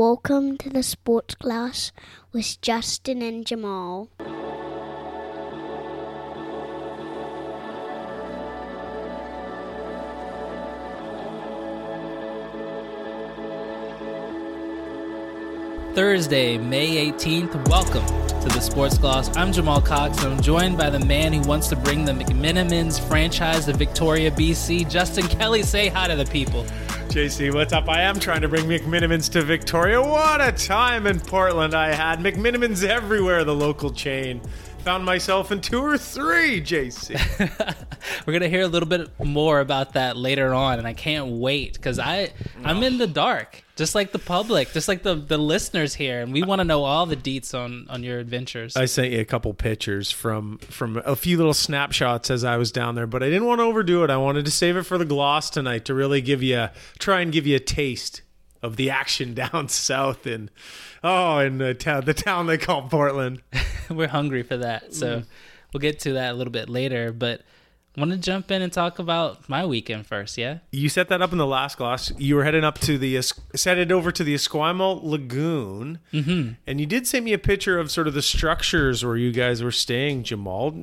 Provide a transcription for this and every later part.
Welcome to the Sports Gloss with Justin and Jamaal. Thursday, May 18th. Welcome to the Sports Gloss. I'm Jamaal Cox, and I'm joined by the man who wants to bring the McMenamins franchise to Victoria, BC. Justin Kelly, say hi to the people. JC, what's up? I am trying to bring McMenamins to Victoria. What a time in Portland I had. McMenamins everywhere, the local chain. Found myself in two or three, JC. We're gonna hear a little bit more about that later on, and I can't wait because I I'm in the dark, just like the public, just like the the listeners here, and we want to know all the deets on on your adventures. I sent you a couple pictures from from a few little snapshots as I was down there, but I didn't want to overdo it. I wanted to save it for the gloss tonight to really give you a, try and give you a taste of the action down south in oh in the town the town they call Portland. We're hungry for that, so mm. we'll get to that a little bit later. But want to jump in and talk about my weekend first, yeah? You set that up in the last gloss. You were heading up to the set it over to the Esquimalt Lagoon, mm-hmm. and you did send me a picture of sort of the structures where you guys were staying. Jamal,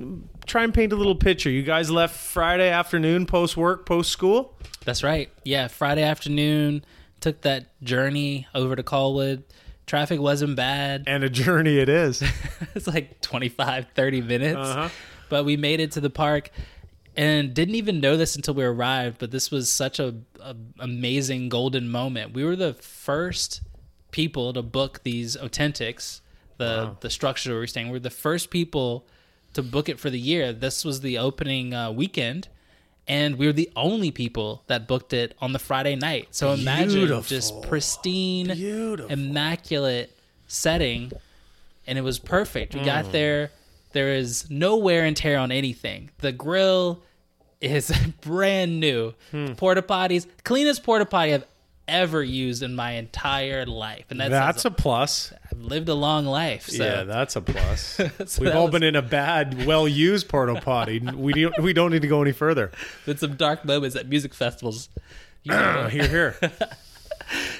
try and paint a little picture. You guys left Friday afternoon, post work, post school. That's right. Yeah, Friday afternoon, took that journey over to Colwood. Traffic wasn't bad. And a journey it is. it's like 25, 30 minutes. Uh-huh. But we made it to the park and didn't even know this until we arrived. But this was such a, a amazing golden moment. We were the first people to book these oTENTiks, the the structure where we're staying. We were the first people to book it for the year. This was the opening uh, weekend. And we were the only people that booked it on the Friday night. So imagine Beautiful. just pristine, Beautiful. immaculate setting and it was perfect. We Mm. got there. There is no wear and tear on anything. The grill is brand new. Hmm. Porta potties, cleanest porta potty I've ever used in my entire life, and that's, That's a plus. I've lived a long life. So yeah, that's a plus. So We've all was- been in a bad, well-used porta potty. We don't, we don't need to go any further. with some dark moments at music festivals. You know. Here, here.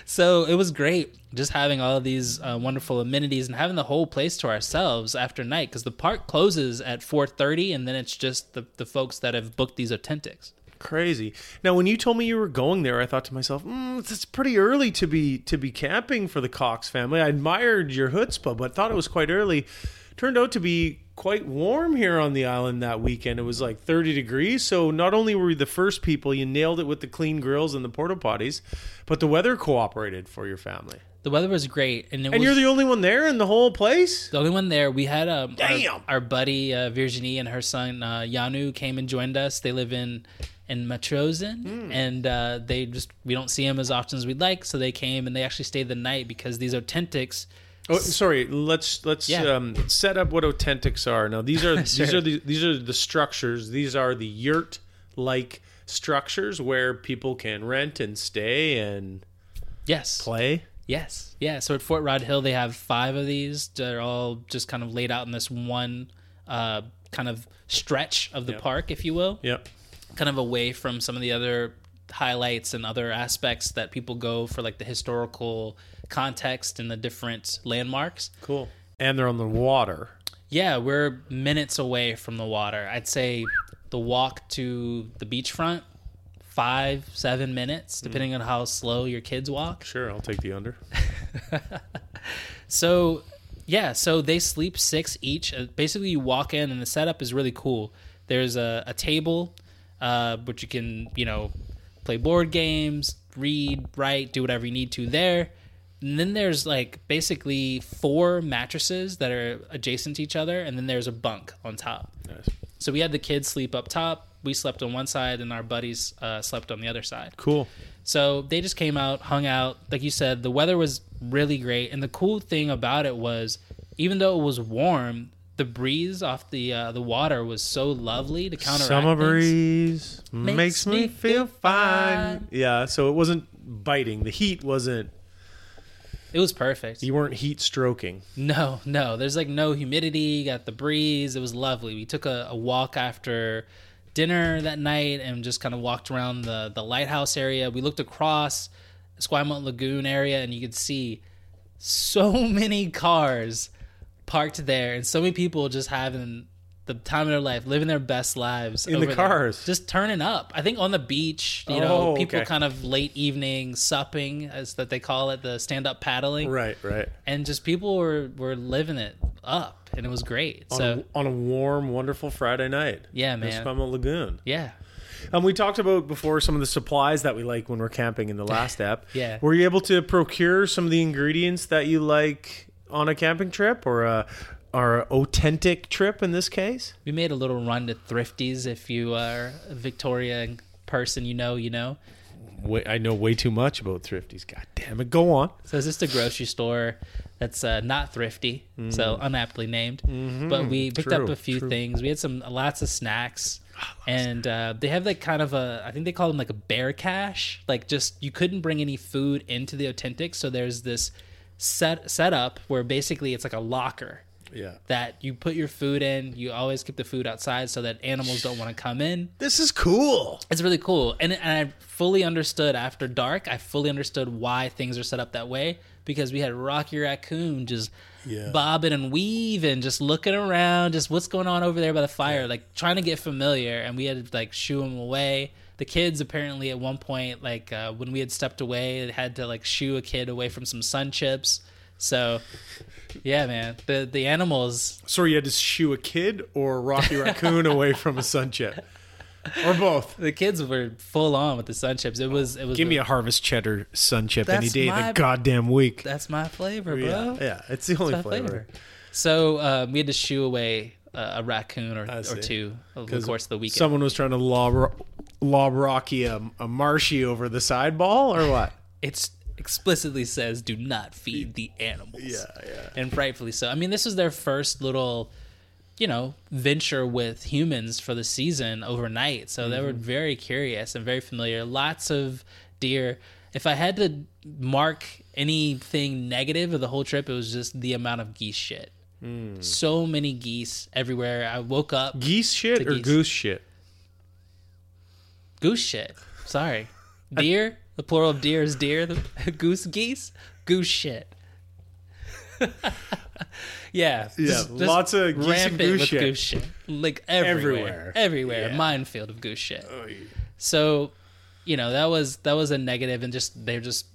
So it was great just having all of these uh, wonderful amenities and having the whole place to ourselves after night because the park closes at 4.30 and then it's just the, the folks that have booked these oTENTiks. Crazy. Now, when you told me you were going there, I thought to myself, mm, it's pretty early to be to be camping for the Cox family. I admired your chutzpah, but thought it was quite early. Turned out to be quite warm here on the island that weekend. It was like 30 degrees. So not only were we the first people, you nailed it with the clean grills and the porta potties, but the weather cooperated for your family. The weather was great, and it And was you're the only one there in the whole place. the only one there. We had um, our, Damn. our buddy uh, Virginie and her son uh, Yanu came and joined us. They live in in Metchosin, Hmm. and uh, they just we don't see them as often as we'd like, so they came and they actually stayed the night because these oTENTiks. Oh, sorry. Let's let's Yeah. um, set up what oTENTiks are. Now these are Sure. these are the these are the structures. These are the yurt like structures where people can rent and stay and Yes, play. Yes. Yeah. So at Fort Rodd Hill, they have five of these. They're all just kind of laid out in this one uh, kind of stretch of the Yep. park, if you will, Yep. kind of away from some of the other highlights and other aspects that people go for, like the historical context and the different landmarks. Cool. And they're on the water. Yeah, we're minutes away from the water. I'd say the walk to the beachfront, five, seven minutes, depending on how slow your kids walk. Sure, I'll take the under. So, yeah, so they sleep six each. Uh, Basically, you walk in, and the setup is really cool. There's a, a table, uh, which you can, you know, play board games, read, write, do whatever you need to there. And then there's like basically four mattresses that are adjacent to each other, and then there's a bunk on top. Nice. So we had the kids sleep up top. We slept on one side, and our buddies uh, slept on the other side. Cool. So they just came out, hung out. Like you said, the weather was really great, and the cool thing about it was, even though it was warm, the breeze off the uh, the water was so lovely to counteract Summer breeze makes, me, me feel feel fine. fine. Yeah, so it wasn't biting. The heat wasn't. It was perfect. You weren't heat stroking. No, no, there's like no humidity. You got the breeze. It was lovely. We took a, a walk after dinner that night and just kind of walked around the the lighthouse area. We looked across Esquimalt Lagoon area, and you could see so many cars parked there, and so many people just having the time of their life, living their best lives In the over there. cars? just turning up. I think on the beach, you Oh, know, people okay. kind of late evening supping, as that they call it, the stand up paddling, Right, right. and just people were were living it up, and it was great. On, So a, on a warm, wonderful Friday night. Yeah, man. Esquimalt Lagoon. yeah, Um, we talked about before some of the supplies that we like when we're camping in the last app. Yeah. Were you able to procure some of the ingredients that you like on a camping trip or a a oTENTik trip in this case? we made a little run to Thrifties. If you are a Victoria person, you know, you know. Way, I know way too much about thrifties. God damn it. Go on. So it's just a grocery store that's uh, not thrifty, so unaptly named. But we picked up Mm-hmm. A few true. things. We had some lots of snacks, and uh, they have like kind of a I think they call them like a bear cache. Like just you couldn't bring any food into the oTENTik, so there's this set setup where basically it's like a locker Yeah. that you put your food in. You always keep the food outside so that animals don't want to come in. This is cool. It's really cool, and, and I fully understood after dark. I fully understood why things are set up that way because we had Rocky Raccoon just Yeah. bobbing and weaving, just looking around, just what's going on over there by the fire, like trying to get familiar, and we had to like shoo him away. The kids apparently at one point, like uh, when we had stepped away, they had to like shoo a kid away from some sun chips. So, yeah, man, the the animals So you had to shoo a kid or Rocky Raccoon away from a sun chip? Or both. the kids were full on with the sun chips. It was it was Give me a harvest cheddar sun chip any That's day of my- the goddamn week. that's my flavor, bro. Yeah, yeah, it's the only my flavor. flavor. So um, we had to shoo away uh, a raccoon or, or see. two over the course of the weekend. Someone was trying to lob, lob Rocky a, a marshy over the sideball or what? it explicitly says do not feed the animals. yeah. Yeah. And rightfully so. I mean, this was their first little, you know, venture with humans for the season overnight. So they were Mm-hmm. very curious and very familiar. Lots of deer. If I had to mark anything negative of the whole trip, it was just the amount of geese shit. Mm. So many geese everywhere. I woke up. Geese shit or geese. goose shit? Goose shit. Sorry. Deer. The plural of deer is deer. The goose geese. Goose shit. yeah. Yeah, lots of geese and goose shit. goose shit. Like everywhere. Everywhere. Everywhere. Yeah. Minefield of goose shit. Oh, yeah. So, you know, that was that was a negative and just they're just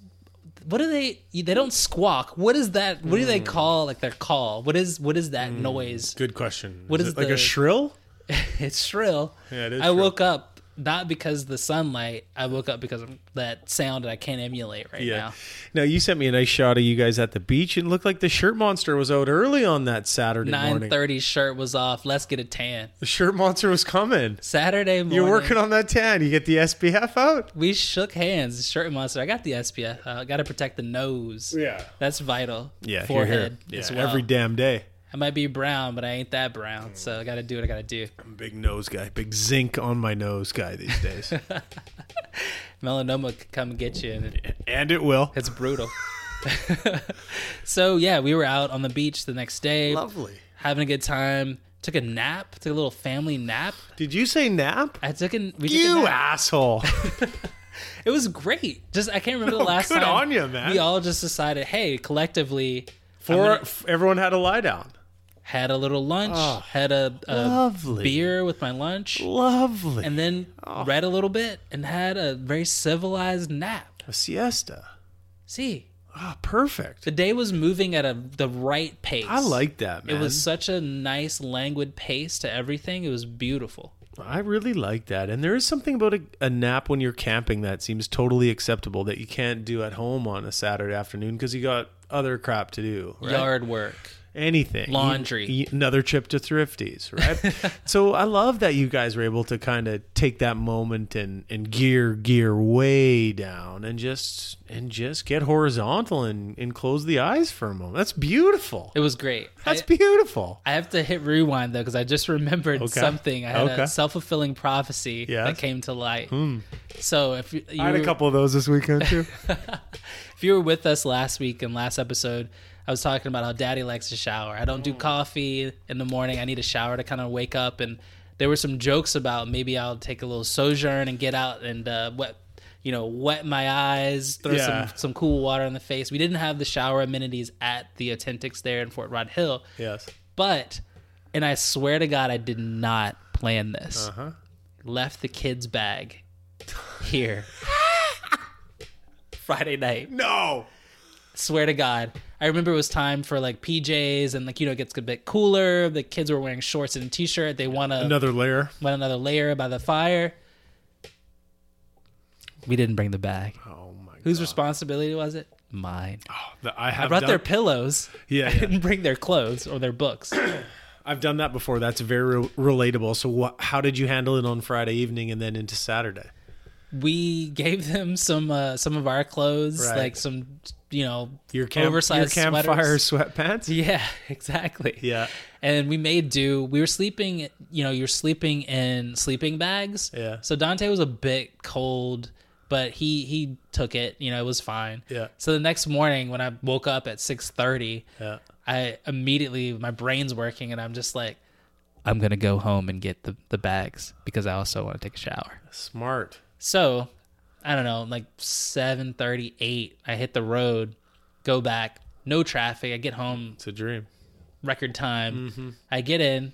what do they they don't squawk. What is that what do Hmm. they call like their call? What is what is that noise? Good question. What is, is it like a shrill? it's shrill. Yeah, it is I shrill. woke up not because the sunlight. I woke up because of that sound that I can't emulate right Yeah. now. Now you sent me a nice shot of you guys at the beach. and looked like the shirt monster was out early on that Saturday Nine morning. thirty shirt was off. Let's get a tan. The shirt monster was coming. Saturday morning. You're working on that tan. You get the SPF out. We shook hands. Shirt monster. I got the SPF. I got to protect the nose. Yeah. That's vital. Yeah, Forehead Yeah, as well. every damn day. I might be brown, but I ain't that brown. So I got to do what I got to do. I'm a big nose guy, big zinc on my nose guy these days, Melanoma could come get you, and it, and it will. it's brutal. so yeah, we were out on the beach the next day. Lovely. having a good time. Took a nap. Took a little family nap. Did you say nap? I took an. We took a You nap. asshole. It was great. Just I can't remember No, the oh, last good time. on ya, man. We all just decided, hey, collectively, For gonna- everyone had a lie down. Had a little lunch, Oh, had a, a beer with my lunch, Lovely. and then Oh. read a little bit and had a very civilized nap. a siesta. See, Ah, perfect. the day was moving at a the right pace. I like that, man. It was such a nice, languid pace to everything. It was beautiful. I really like that. And there is something about a, a nap when you're camping that seems totally acceptable that you can't do at home on a Saturday afternoon because you got other crap to do. Right? Yard work. Anything Laundry. E- another trip to thrifties right so i love that you guys were able to kind of take that moment and and gear gear way down and just and just get horizontal and and close the eyes for a moment that's beautiful It was great. that's I, beautiful I have to hit rewind though because I just remembered Okay. something. I had Okay. a self fulfilling prophecy Yes. that came to light. Hmm. So if you, you i had a couple of those this weekend too if you were with us last week and last episode, I was talking about how Daddy likes to shower. I don't do coffee in the morning. I need a shower to kind of wake up. And there were some jokes about maybe I'll take a little sojourn and get out and uh, what you know, wet my eyes, throw Yeah. some some cool water in the face. We didn't have the shower amenities at the oTENTiks there in Fort Rodd Hill, Yes. but and I swear to God, I did not plan this. Uh huh. Left the kids' bag here Friday night. No. Swear to God. I remember it was time for like PJs and like you know it gets a bit cooler. The kids were wearing shorts and a t-shirt. They want to Another layer. want another layer by the fire. We didn't bring the bag. Oh my. Whose God. responsibility was it? Mine. The- I I have brought done, their pillows. Yeah, I yeah. didn't bring their clothes or their books. I've done that before. That's very re- relatable. So, what? How did you handle it on Friday evening and then into Saturday? we gave them some uh, some of our clothes, Right. like some you know Your camp, oversized your campfire sweaters. sweatpants. Yeah, exactly. Yeah. and we made do. We were sleeping, you know, you're sleeping in sleeping bags. Yeah. So Dante was a bit cold, but he he took it. You know, it was fine. Yeah. So the next morning when I woke up at six thirty, Yeah. I immediately my brain's working and I'm just like, I'm gonna go home and get the the bags because I also want to take a shower. Smart. So I don't know, like seven thirty eight, I hit the road, go back, no traffic. I get home It's a dream. record time. Mm-hmm. I get in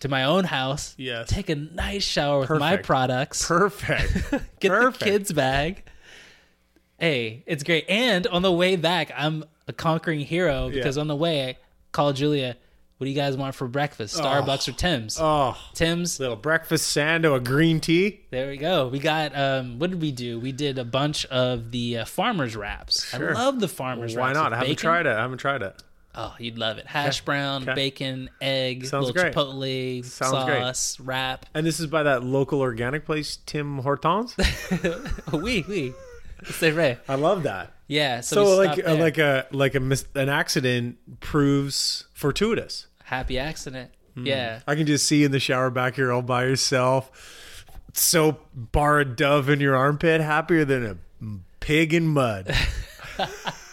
to my own house, Yes. take a nice shower with my products, Perfect. get perfect. the kids bag. Hey, it's great. And on the way back, I'm a conquering hero because Yeah. on the way, I called Julia. What do you guys want for breakfast? Starbucks or Tim's? oh, Tim's. little breakfast sando, a green tea. There we go. We got. Um, what did we do? We did a bunch of the uh, farmers wraps. Sure. I love the farmers Why wraps. not? I haven't bacon. tried it. I haven't tried it. Oh, you'd love it. Hash brown, Okay. bacon, egg, Sounds little great. chipotle Sounds great. sauce, wrap. And this is by that local organic place, Tim Hortons. oui, oui. C'est vrai. I love that. Yeah. So, So, like, uh, like a like a mis- an accident proves fortuitous. Happy accident. Hmm. Yeah. I can just see you in the shower back here all by yourself. Soap bar a dove in your armpit, happier than a pig in mud.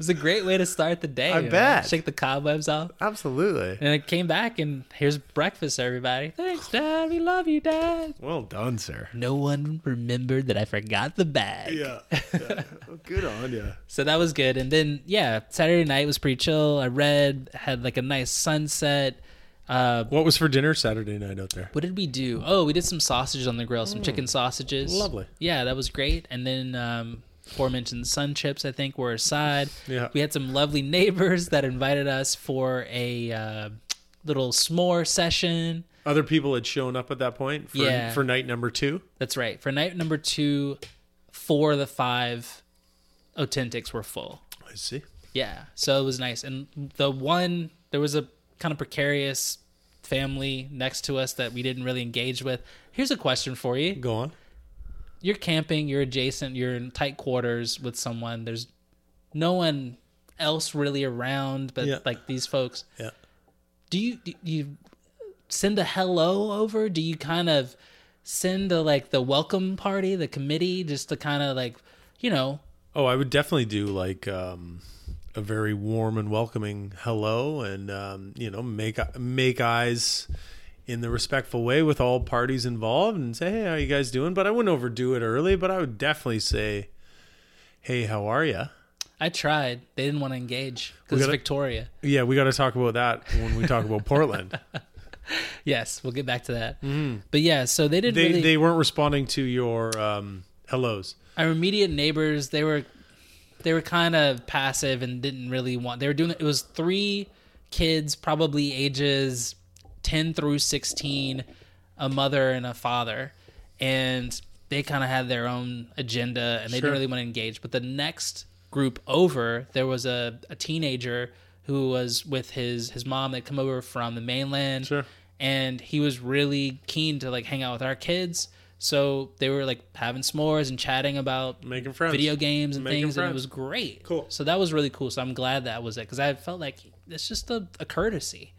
It was a great way to start the day. I bet. Shake the cobwebs off. Absolutely. And I came back and here's breakfast, everybody. Thanks, Dad. We love you, Dad. Well done, sir. No one remembered that I forgot the bag. Yeah. Good on you. So that was good. And then yeah, Saturday night was pretty chill. I read, had like a nice sunset. Uh, What was for dinner Saturday night out there? what did we do? Oh, we did some sausages on the grill, some chicken sausages. Mm. Lovely. Yeah, that was great. And then um, aforementioned sun chips, I think, were aside. Yeah. We had some lovely neighbors that invited us for a uh, little s'more session. Other people had shown up at that point for, Yeah. for night number two. That's right. For night number two, four of the five oTENTiks were full. I see. Yeah, so it was nice. And the one there was a kind of precarious family next to us that we didn't really engage with. Here's a question for you. Go on. You're camping, you're adjacent, you're in tight quarters with someone. There's no one else really around but Yeah. like these folks. Yeah. Do you do you send a hello over? Do you kind of send a like the welcome party, the committee just to kind of like, you know, Oh, I would definitely do like um, a very warm and welcoming hello, and um, you know, make make eyes in the respectful way with all parties involved, and say, "Hey, how you guys doing?" But I wouldn't overdo it early. But I would definitely say, "Hey, how are you?" I tried. They didn't want to engage because Victoria. Yeah, we got to talk about that when we talk about Portland. Yes, we'll get back to that. But yeah, so they didn't they really. they weren't responding to your um, hellos. our immediate neighbors, they were, they were kind of passive and didn't really want. They were doing. It was three kids, probably ages ten through sixteen, a mother and a father, and they kind of had their own agenda and they Sure. didn't really want to engage. But the next group over, there was a, a teenager who was with his his mom that come over from the mainland. Sure. and he was really keen to like hang out with our kids. So they were like having s'mores and chatting about Making friends. video games and Making things, and it was great. Cool. So that was really cool. So I'm glad that was it because I felt like it's just a, a courtesy.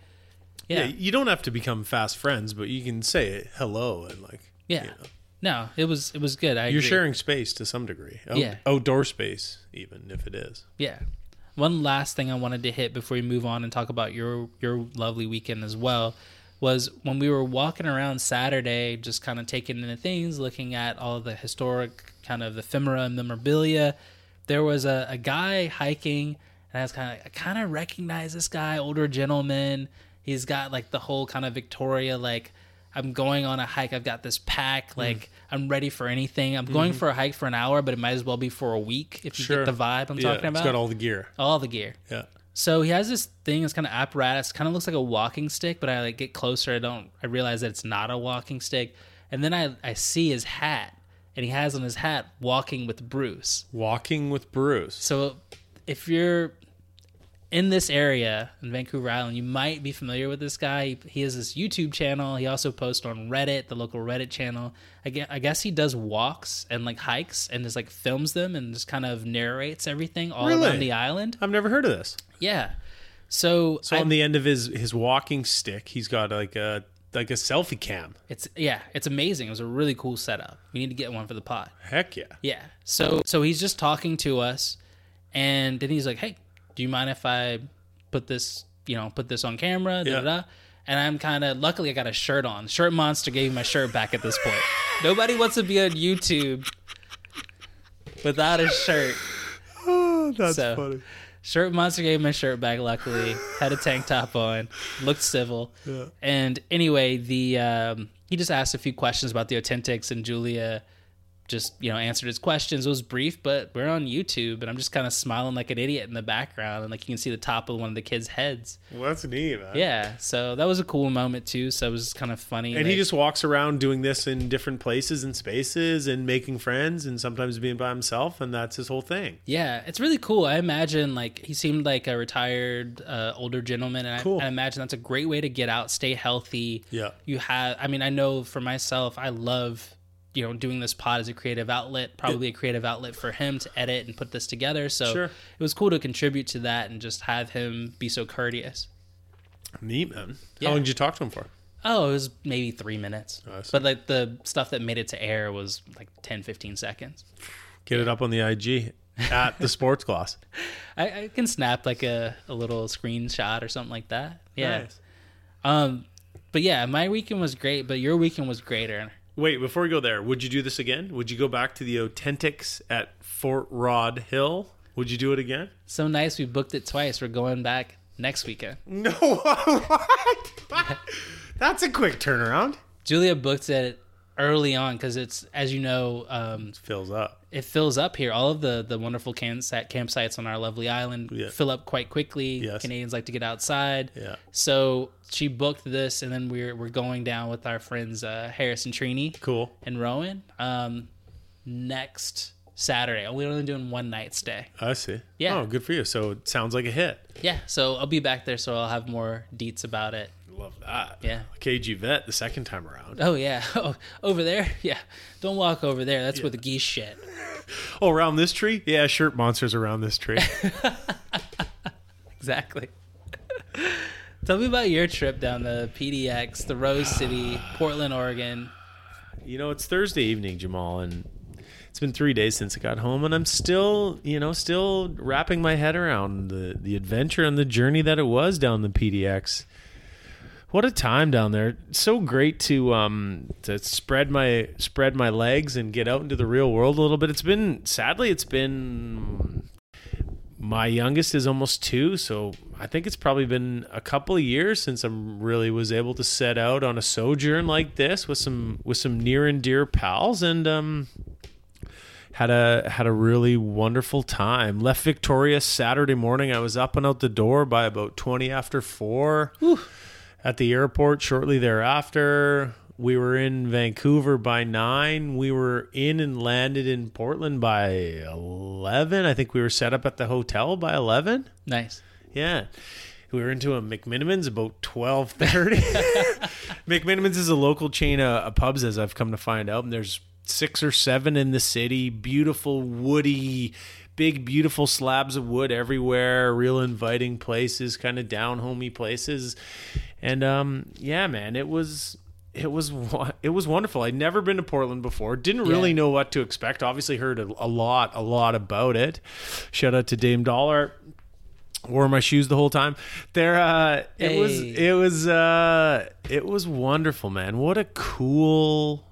Yeah. Yeah, you don't have to become fast friends, but you can say hello and like yeah. you know. No, it was it was good. I You're agree. sharing space to some degree. Out- Yeah. Outdoor space, even if it is. Yeah. One last thing I wanted to hit before we move on and talk about your your lovely weekend as well was when we were walking around Saturday, just kind of taking in the things, looking at all the historic kind of ephemera and memorabilia. There was a, a guy hiking, and I was kind of I kind of recognize this guy, older gentleman. He's got like the whole kind of Victoria like. I'm going on a hike. I've got this pack. Mm. Like I'm ready for anything. I'm going mm-hmm. for a hike for an hour, but it might as well be for a week if you Sure. get the vibe I'm yeah, talking about. it's got all the gear. all the gear. Yeah. So he has this thing. It's kind of apparatus. Kind of looks like a walking stick, but I like get closer. I don't. I realize that it's not a walking stick. And then I I see his hat, and he has on his hat walking with Bruce. Walking with Bruce. So if you're in this area in Vancouver Island, you might be familiar with this guy. He, he has this YouTube channel. He also posts on Reddit, the local Reddit channel. I guess, I guess he does walks and like hikes and just like films them and just kind of narrates everything all Really? around the island. I've never heard of this. Yeah. So, So I- on the end of his his walking stick, he's got like a like a selfie cam. It's yeah, it's amazing. It was a really cool setup. We need to get one for the pod. Heck yeah. Yeah. So so he's just talking to us, and then he's like, "Hey, do you mind if I put this, you know, put this on camera?" Da, Yeah. da, da. And I'm kind of luckily I got a shirt on. Shirt Monster gave me my shirt back at this point. Nobody wants to be on YouTube without a shirt. Oh, that's So- funny. Shirt Monster gave me my shirt back. Luckily, had a tank top on, looked civil. Yeah. And anyway, the um, he just asked a few questions about the oTENTiks, and Julia just you know answered his questions. It was brief, but we're on YouTube, and I'm just kind of smiling like an idiot in the background, and like you can see the top of one of the kids' heads. Well, that's neat, man. Yeah, so that was a cool moment too. So it was kind of funny. And he just walks around doing this in different places and spaces and making friends and sometimes being by himself, and that's his whole thing. Yeah, it's really cool. I imagine like he seemed like a retired uh, older gentleman, and Cool. I, I imagine that's a great way to get out, stay healthy. Yeah. you have. I mean, I know for myself, I love you know doing this pod as a creative outlet. Probably a creative outlet for him to edit and put this together. So Sure. it was cool to contribute to that and just have him be so courteous. Neat, man. Yeah. How long did you talk to him for? Oh, it was maybe three minutes, see. but like the stuff that made it to air was like 10, 15 seconds. Get it up on the IG at the sports gloss. I, I can snap like a, a little screenshot or something like that. Yeah. Nice. Um, but yeah, my weekend was great, but your weekend was greater. Wait, before we go there, would you do this again? Would you go back to the oTENTiks at Fort Rodd Hill? Would you do it again? So nice, we booked it twice. We're going back next weekend. No. what? That's a quick turnaround. Julia booked it early on because it's, as you know, um, Fills up. It fills up here. All of the the wonderful campsite campsites on our lovely island Yeah. fill up quite quickly. Yes. Canadians like to get outside. Yeah. So she booked this, and then we're we're going down with our friends uh, Harris and Trini. Cool. and Rowan um, next Saturday. We're only doing one night stay. I see. Yeah. Oh, good for you. So it sounds like a hit. Yeah, so I'll be back there, so I'll have more deets about it. Love that. Yeah. KG vet the second time around. Oh yeah, oh, over there. Yeah, don't walk over there. That's where the geese shit. Oh, around this tree? Yeah, shirt monsters around this tree. Exactly. Tell me about your trip down the PDX, the Rose City, Portland, Oregon. you know, it's Thursday evening, Jamaal, and it's been three days since I got home, and I'm still, you know, still wrapping my head around the the adventure and the journey that it was down the PDX. What a time down there! So great to um to spread my spread my legs and get out into the real world a little bit. It's been sadly, it's been my youngest is almost two, so I think it's probably been a couple of years since I really was able to set out on a sojourn like this with some with some near and dear pals, and um, had a had a really wonderful time. Left Victoria Saturday morning. I was up and out the door by about twenty after four. At the airport shortly thereafter. We were in Vancouver by nine. We were in and landed in Portland by eleven. I think we were set up at the hotel by eleven. Nice. Yeah. We were into a McMenamins about twelve thirty. McMenamins is a local chain of, of pubs, as I've come to find out. And there's six or seven in the city. Beautiful, woody, big, beautiful slabs of wood everywhere. Real inviting places, kind of down homey places. And um, yeah, man, it was it was it was wonderful. I'd never been to Portland before. Didn't really Yeah. know what to expect. Obviously, heard a, a lot a lot about it. Shout out to Dame Dollar wore my shoes the whole time. There, uh, it was it was uh, it was wonderful, man. What a cool,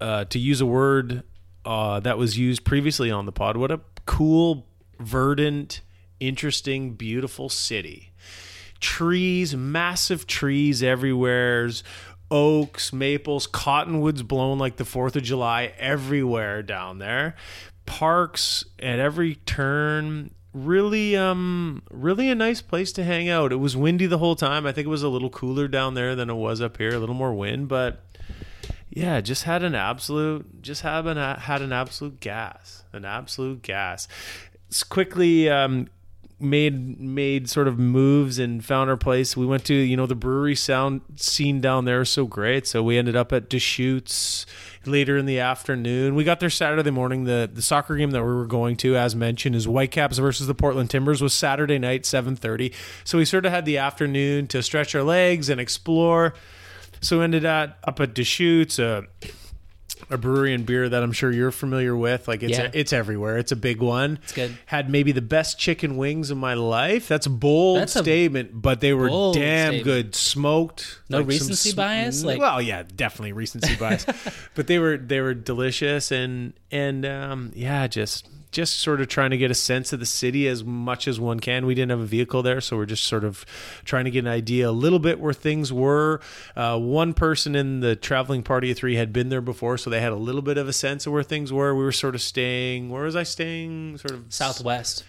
uh, to use a word uh, that was used previously on the pod. What a cool, verdant, interesting, beautiful city. Trees, massive trees everywhere. Oaks, maples, cottonwoods blown like the Fourth of July everywhere down there. Parks at every turn really um really a nice place to hang out. It was windy the whole time. I think it was a little cooler down there than it was up here, a little more wind, but yeah, just had an absolute just had an had an absolute gas. An absolute gas. It's quickly um made made sort of moves and found our place. We went to you know the brewery sound scene down there is so great. So we ended up at Deschutes later in the afternoon. We got there Saturday morning. The the soccer game that we were going to, as mentioned, is Whitecaps versus the Portland Timbers was Saturday night, seven thirty. So we sort of had the afternoon to stretch our legs and explore. So we ended up up at Deschutes, a, a brewery and beer that I'm sure you're familiar with. Like it's Yeah. it's everywhere. It's a big one. It's good. Had maybe the best chicken wings of my life. That's a bold That's a statement, but they were bold damn statement. good, smoked. No some recency bias? Like- well, yeah, definitely recency bias. but they were they were delicious and and um, yeah, just just sort of trying to get a sense of the city as much as one can. We didn't have a vehicle there, so we're just sort of trying to get an idea a little bit where things were. Uh, one person in the traveling party of three had been there before, so they had a little bit of a sense of where things were. We were sort of staying. Where was I staying? Sort of Southwest.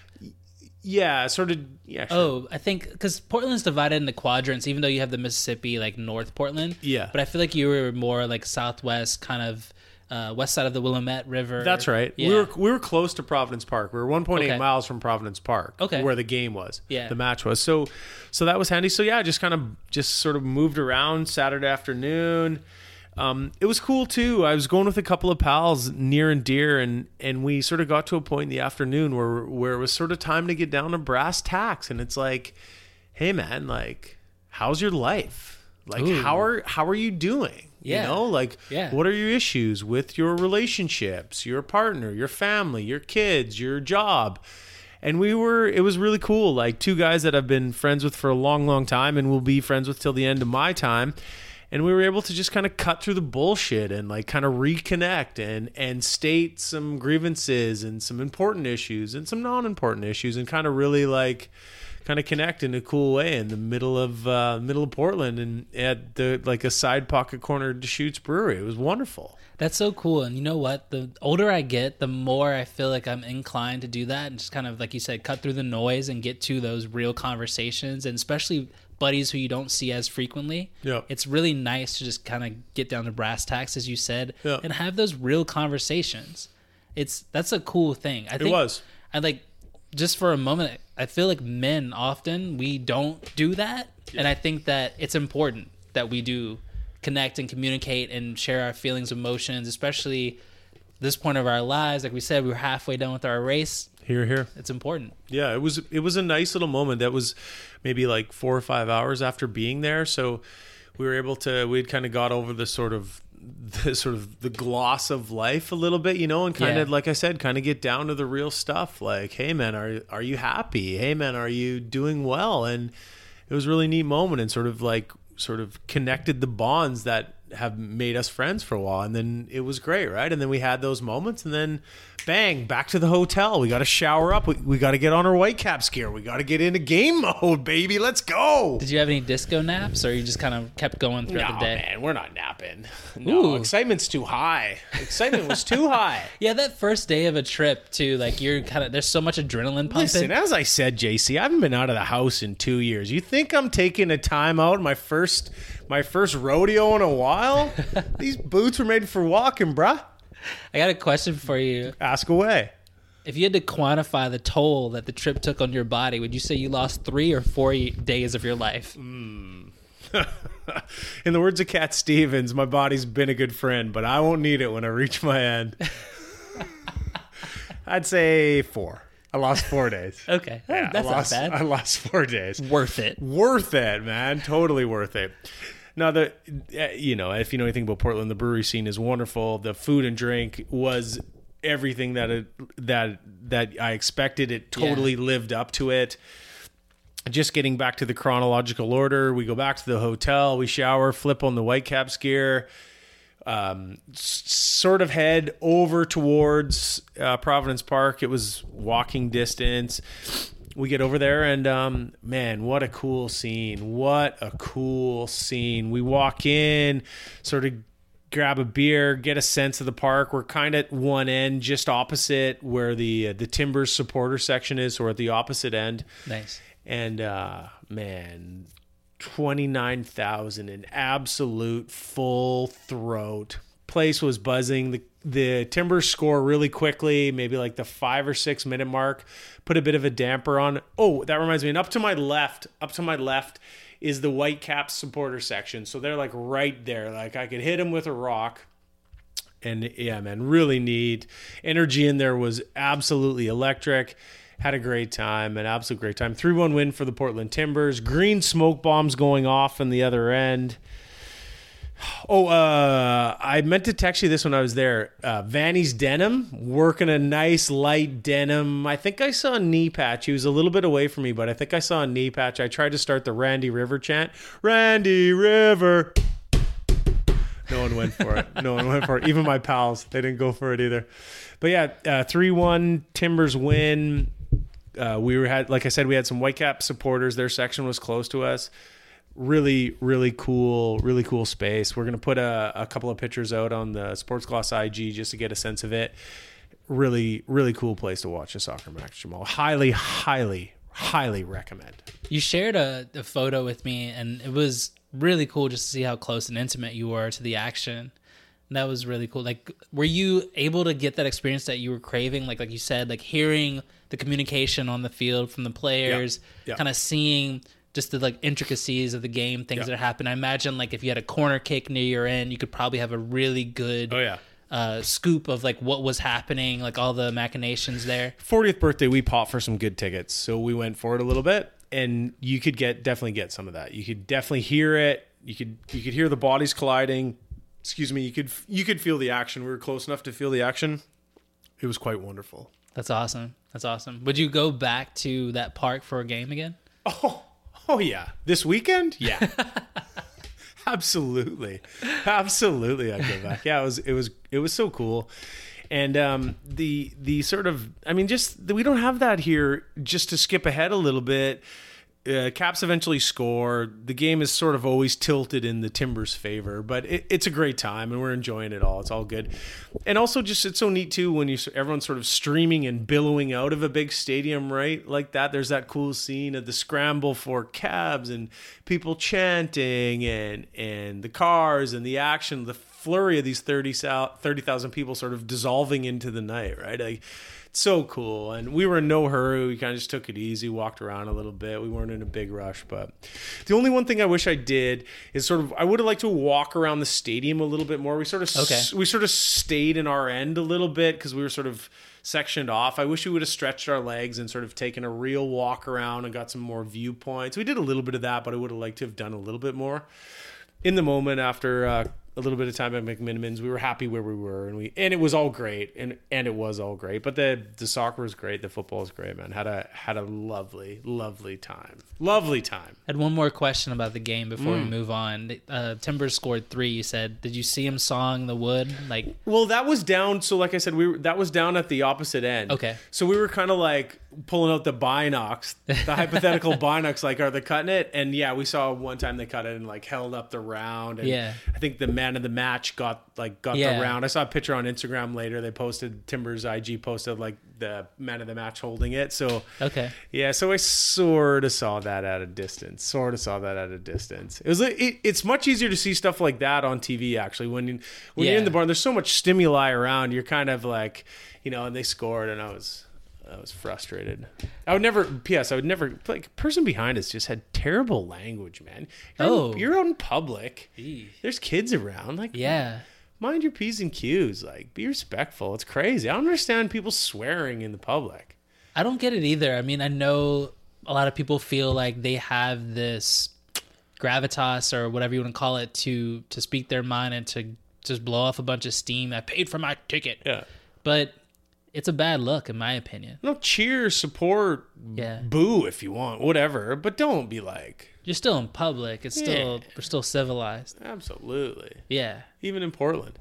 Yeah, sort of. Yeah. Sure. Oh, I think because Portland's divided into quadrants, even though you have the Mississippi, like North Portland. Yeah. But I feel like you were more like Southwest, kind of uh, west side of the Willamette River. That's right. Yeah. We were we were close to Providence Park. We were 1.8 Okay. miles from Providence Park, Okay. where the game was. Yeah. the match was. So, so that was handy. So yeah, just kind of just sort of moved around Saturday afternoon. Um, it was cool too. I was going with a couple of pals near and dear, and and we sort of got to a point in the afternoon where where it was sort of time to get down to brass tacks, and it's like, hey man, like, how's your life? Like, Ooh. how are how are you doing? Yeah. You know, like Yeah. what are your issues with your relationships, your partner, your family, your kids, your job? And we were it was really cool. Like two guys that I've been friends with for a long, long time and will be friends with till the end of my time. And we were able to just kind of cut through the bullshit and like kind of reconnect and and state some grievances and some important issues and some non-important issues and kind of really like kind of connect in a cool way in the middle of uh, middle of Portland and at the like a side pocket corner Deschutes Brewery. It was wonderful. That's so cool. And you know what? The older I get, the more I feel like I'm inclined to do that and just kind of, like you said, cut through the noise and get to those real conversations. And especially buddies who you don't see as frequently. Yeah. It's really nice to just kind of get down to brass tacks, as you said, Yeah. and have those real conversations. It's that's a cool thing. I think It was. I like just for a moment. I feel like men often we don't do that, and I think that it's important that we do connect and communicate and share our feelings, emotions, especially this point of our lives. Like we said, we were halfway done with our race. Here, here. It's important. Yeah, it was it was a nice little moment. That was maybe like four or five hours after being there, so we were able to. We'd kind of got over the sort of the sort of the gloss of life a little bit, you know, and kind Yeah. of like I said, kind of get down to the real stuff. Like, hey man, are are you happy? Hey man, are you doing well? And it was a really neat moment, and sort of like sort of connected the bonds that have made us friends for a while and then it was great right? And then we had those moments and then bang back to the hotel. We got to shower up. We, we got to get on our white whitecaps gear. We got to get into game mode baby. Let's go. Did you have any disco naps, or you just kind of kept going throughout no the day? man we're not napping. No Ooh. excitement's too high. Excitement was too high. Yeah, that first day of a trip too, like you're kind of there's so much adrenaline pumping. Listen, as I said, JC, I haven't been out of the house in two years. You think I'm taking a time out, my first, my first rodeo in a while? These boots were made for walking, bruh. I got a question for you. Ask away. If you had to quantify the toll that the trip took on your body, would you say you lost three or four days of your life? Hmm. In the words of Cat Stevens, my body's been a good friend, but I won't need it when I reach my end. I'd say four. I lost four days. Okay, Yeah, that's I lost, not bad. I lost four days. Worth it. worth it, man. Totally worth it. Now the uh, you know if you know anything about Portland, the brewery scene is wonderful. The food and drink was everything that it that that I expected. It totally lived up to it. just getting back to the chronological order, we go back to the hotel, we shower, flip on the Whitecaps gear, um, s- sort of head over towards uh, Providence Park. It was walking distance. We get over there, and um, man, what a cool scene! What a cool scene! We walk in, sort of grab a beer, get a sense of the park. We're kind of at one end, just opposite where the uh, the Timbers supporter section is, or at the opposite end Nice. and uh man 29000 an absolute full throat place was buzzing the the timbers score really quickly maybe like the 5 or 6 minute mark put a bit of a damper on oh that reminds me and up to my left up to my left is the Whitecaps supporter section so they're like right there like I could hit them with a rock and yeah, man, really neat. Energy in there was absolutely electric. Had a great time, an absolute great time. 3 1 win for the Portland Timbers. Green smoke bombs going off in the other end. Oh, uh, I meant to text you this when I was there. Uh, Vanni's denim, working a nice light denim. I think I saw a knee patch. He was a little bit away from me, but I think I saw a knee patch. I tried to start the Randy River chant. Randy River. No one went for it. No one went for it. Even my pals, they didn't go for it either. But yeah, three one Timbers win. Uh, we were had like I said, we had some Whitecap supporters. Their section was close to us. Really, really cool, really cool space. We're gonna put a, a couple of pictures out on the Sports Gloss IG just to get a sense of it. Really, really cool place to watch a soccer match, Jamaal. Highly, highly, highly recommend. You shared a, a photo with me, and it was really cool just to see how close and intimate you were to the action. That was really cool. Like, were you able to get that experience that you were craving? Like, like you said, like hearing the communication on the field from the players, Yeah. kind of seeing just the like intricacies of the game, things Yeah. that happen. I imagine like if you had a corner kick near your end, you could probably have a really good Oh yeah. uh, scoop of like what was happening, like all the machinations there. 40th birthday, we popped for some good tickets. So we went for it a little bit and you could get definitely get some of that. You could definitely hear it. You could you could hear the bodies colliding. Excuse me. You could you could feel the action. We were close enough to feel the action. It was quite wonderful. That's awesome. That's awesome. Would you go back to that park for a game again? Oh, oh yeah. This weekend? Yeah. Absolutely. Absolutely I'd go back. Yeah, it was it was it was so cool. And um the the sort of I mean just we don't have that here just to skip ahead a little bit. Uh, Caps eventually score. The game is sort of always tilted in the Timbers' favor, but it, it's a great time and we're enjoying it all. It's all good, and also just it's so neat too when you everyone's sort of streaming and billowing out of a big stadium, right? Like that. There's that cool scene of the scramble for cabs and people chanting and and the cars and the action, the flurry of these 30 30,000 people sort of dissolving into the night, right? Like so cool. And we were in no hurry. We kind of just took it easy, walked around a little bit. We weren't in a big rush. But the only one thing I wish I did is sort of I would have liked to walk around the stadium a little bit more. We sort of Okay. we sort of stayed in our end a little bit because we were sort of sectioned off. I wish we would have stretched our legs and sort of taken a real walk around and got some more viewpoints. We did a little bit of that, but I would have liked to have done a little bit more in the moment after uh, a little bit of time at McMenamins, we were happy where we were, and we and it was all great, and and it was all great. But the the soccer was great, the football was great, man. Had a had a lovely, lovely time, lovely time. I had one more question about the game before Mm. we move on. Uh, Timbers scored three. You said, did you see him sawing the wood? Like, Well, that was down. So, like I said, we were, that was down at the opposite end. Okay. So we were kind of like pulling out the binocs, the hypothetical binocs. Like, are they cutting it? And yeah, we saw one time they cut it and like held up the round. And Yeah. I think the man of the match got like got Yeah. the round. I saw a picture on Instagram later. They posted Timbers IG posted like the man of the match holding it. So okay, yeah, so I sort of saw that at a distance. Sort of saw that at a distance. It was it, it's much easier to see stuff like that on TV actually. When you when you're in the barn, there's so much stimuli around. You're kind of like, you know, and they scored, and I was I was frustrated. I would never. P.S. I would never. Like person behind us just had terrible language, man. You're Oh. you're out in public. There's kids around. Like yeah. mind your p's and q's. Like be respectful. It's crazy. I don't understand people swearing in the public. I don't get it either. I mean, I know a lot of people feel like they have this gravitas or whatever you want to call it to to speak their mind and to just blow off a bunch of steam. I paid for my ticket. Yeah. But it's a bad look in my opinion. No, cheer, support, Yeah. boo if you want, whatever. But don't be like, You're still in public. It's still Yeah. we're still civilized. absolutely. Yeah. Even in Portland,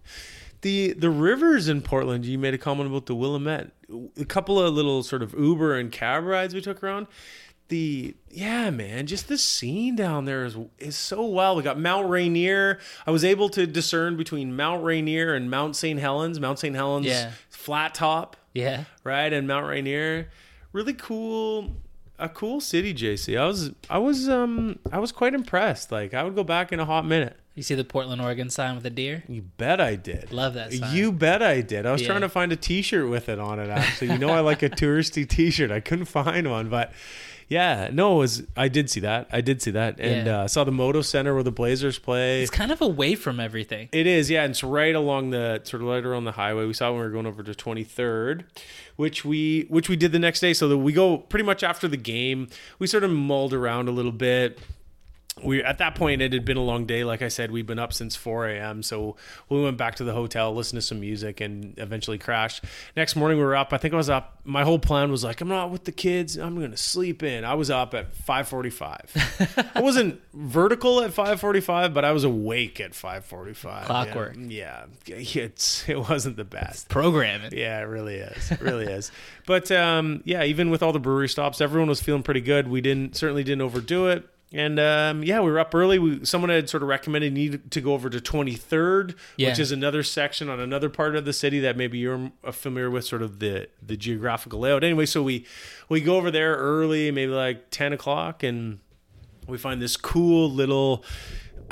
the the rivers in Portland. You made a comment about the Willamette. A couple of little sort of Uber and cab rides we took around. The yeah, man, just the scene down there is is so wild. We got Mount Rainier. I was able to discern between Mount Rainier and Mount St. Helens. Mount St. Helens, Yeah. flat top. Yeah. right? And Mount Rainier, really cool, a cool city. JC, I was, I was, um, I was quite impressed. Like, I would go back in a hot minute. You see the Portland, Oregon sign with the deer? You bet I did. Love that sign. You bet I did. I was Yeah. trying to find a T-shirt with it on it. Actually, you know, I like a touristy T-shirt. I couldn't find one, but yeah, no, it was. I did see that. I did see that, and Yeah. uh, saw the Moda Center where the Blazers play. It's kind of away from everything. It is, yeah. and It's right along the sort of right around the highway. We saw when we were going over to 23rd, which we which we did the next day. So that we go pretty much after the game. We sort of mulled around a little bit. We at that point it had been a long day. Like I said, we'd been up since 4 a.m. So we went back to the hotel, listened to some music, and eventually crashed. Next morning we were up. I think I was up. My whole plan was like, I'm not with the kids. I'm going to sleep in. I was up at 5:45. I wasn't vertical at 5:45, but I was awake at 5:45. Clockwork. Yeah, yeah. It's it wasn't the best. Programming. Yeah, it really is. It really is. But um, yeah, even with all the brewery stops, everyone was feeling pretty good. We didn't certainly didn't overdo it. And um, yeah, we were up early. We, someone had sort of recommended need to go over to 23rd, Yeah. which is another section on another part of the city that maybe you're uh, familiar with, sort of the the geographical layout. Anyway, so we we go over there early, maybe like 10 o'clock, and we find this cool little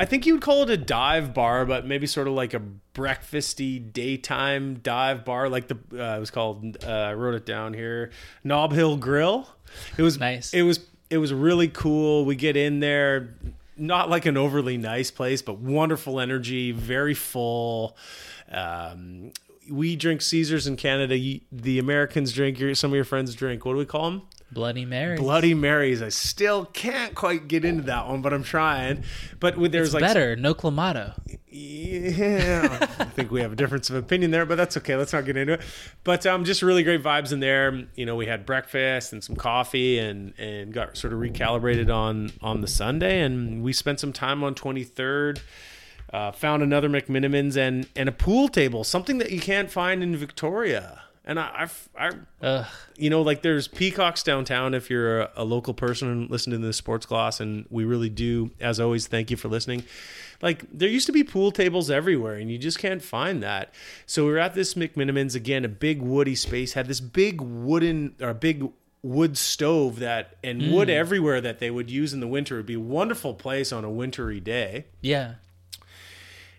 I think you would call it a dive bar, but maybe sort of like a breakfasty daytime dive bar, like the uh, it was called. Uh, I wrote it down here, Nob Hill Grill. It was Nice. It was it was really cool. We get in there, not like an overly nice place, but wonderful energy, very full. Um, we drink Caesars in Canada. You- The Americans drink. Your, some of your friends drink. What do we call them? Bloody Marys. Bloody Marys. I still can't quite get into that one, but I'm trying. But there's It's like better. No clamato. Yeah, I think we have a difference of opinion there, but that's okay. Let's not get into it. But um, just really great vibes in there. You know, we had breakfast and some coffee, and and got sort of recalibrated on on the Sunday, and we spent some time on 23rd. Uh, found another McMenamins and and a pool table, something that you can't find in Victoria. And I, I, I you know, like there's peacocks downtown if you're a, a local person and listening to the sports gloss, and we really do, as always, thank you for listening. Like there used to be pool tables everywhere, and you just can't find that. So we were at this McMenamins again, a big woody space, had this big wooden or big wood stove that and wood mm. everywhere that they would use in the winter. It'd be a wonderful place on a wintry day. Yeah.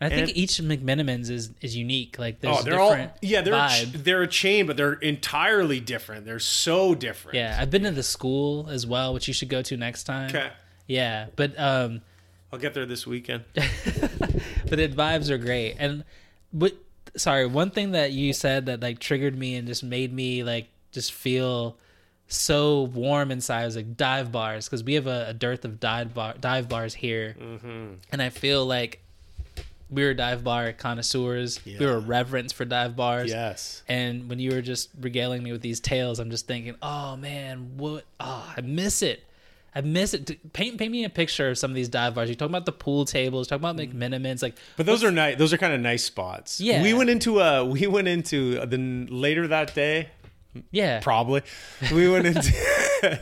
I think And- each McMenamins is is unique. Like there's oh, they're all different yeah, they're a, they're a chain, but they're entirely different. They're so different. yeah, I've been to the school as well, which you should go to next time. Okay. Yeah, but um, I'll get there this weekend. but the vibes are great. And what? Sorry, one thing that you said that like triggered me and just made me like just feel so warm inside was like dive bars because we have a, a dearth of dive bar dive bars here, Mm-hmm. and I feel like we were dive bar connoisseurs. We were reverence for dive bars. Yes. And when you were just regaling me with these tales, I'm just thinking, oh man, what? Oh, I miss it. I miss it. Paint paint me a picture of some of these dive bars. You're talking about the pool tables, talking about mm. like McMenamins, like But those are nice. Those are kind of nice spots. Yeah. Uh, we went into a. we went into the later that day yeah, probably. We went into ah,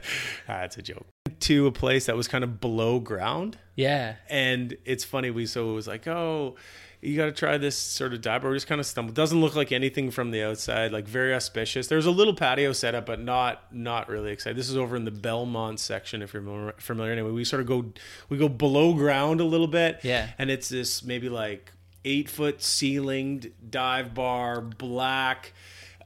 that's a joke. To a place that was kind of below ground, yeah, and it's funny. We so it was like, oh, you got to try this sort of dive bar. We just kind of stumbled. Doesn't look like anything from the outside. Like very auspicious. There's a little patio setup, but not not really excited. This is over in the Belmont section, if you're familiar- familiar. Anyway, we sort of go we go below ground a little bit. Yeah. and it's this maybe like eight foot ceilinged dive bar, black.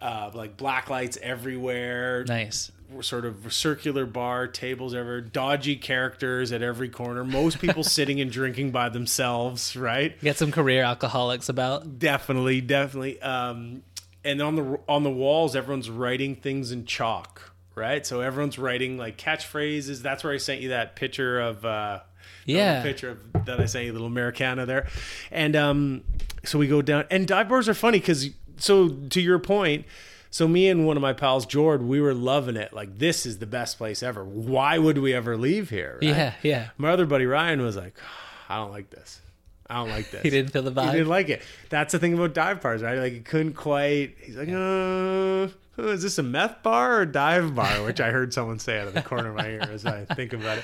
Uh, like black lights everywhere nice. Sort of circular bar tables ever dodgy characters at every corner most people sitting and drinking by themselves right? Get some career alcoholics about. definitely definitely. Um and on the on the walls everyone's writing things in chalk right? So everyone's writing like catchphrases. That's where i sent you that picture of uh Yeah. picture of that i sent you little americana there. And um so we go down and dive bars are funny because so to your point So me and one of my pals, Jord, we were loving it. Like this is the best place ever. Why would we ever leave here? right? Yeah, yeah. My other buddy Ryan was like, I don't like this. I don't like this. He didn't feel the vibe. He didn't like it. That's the thing about dive bars, right? Like he couldn't quite. He's like, uh, is this a meth bar or dive bar? Which I heard someone say out of the corner of my ear as I think about it.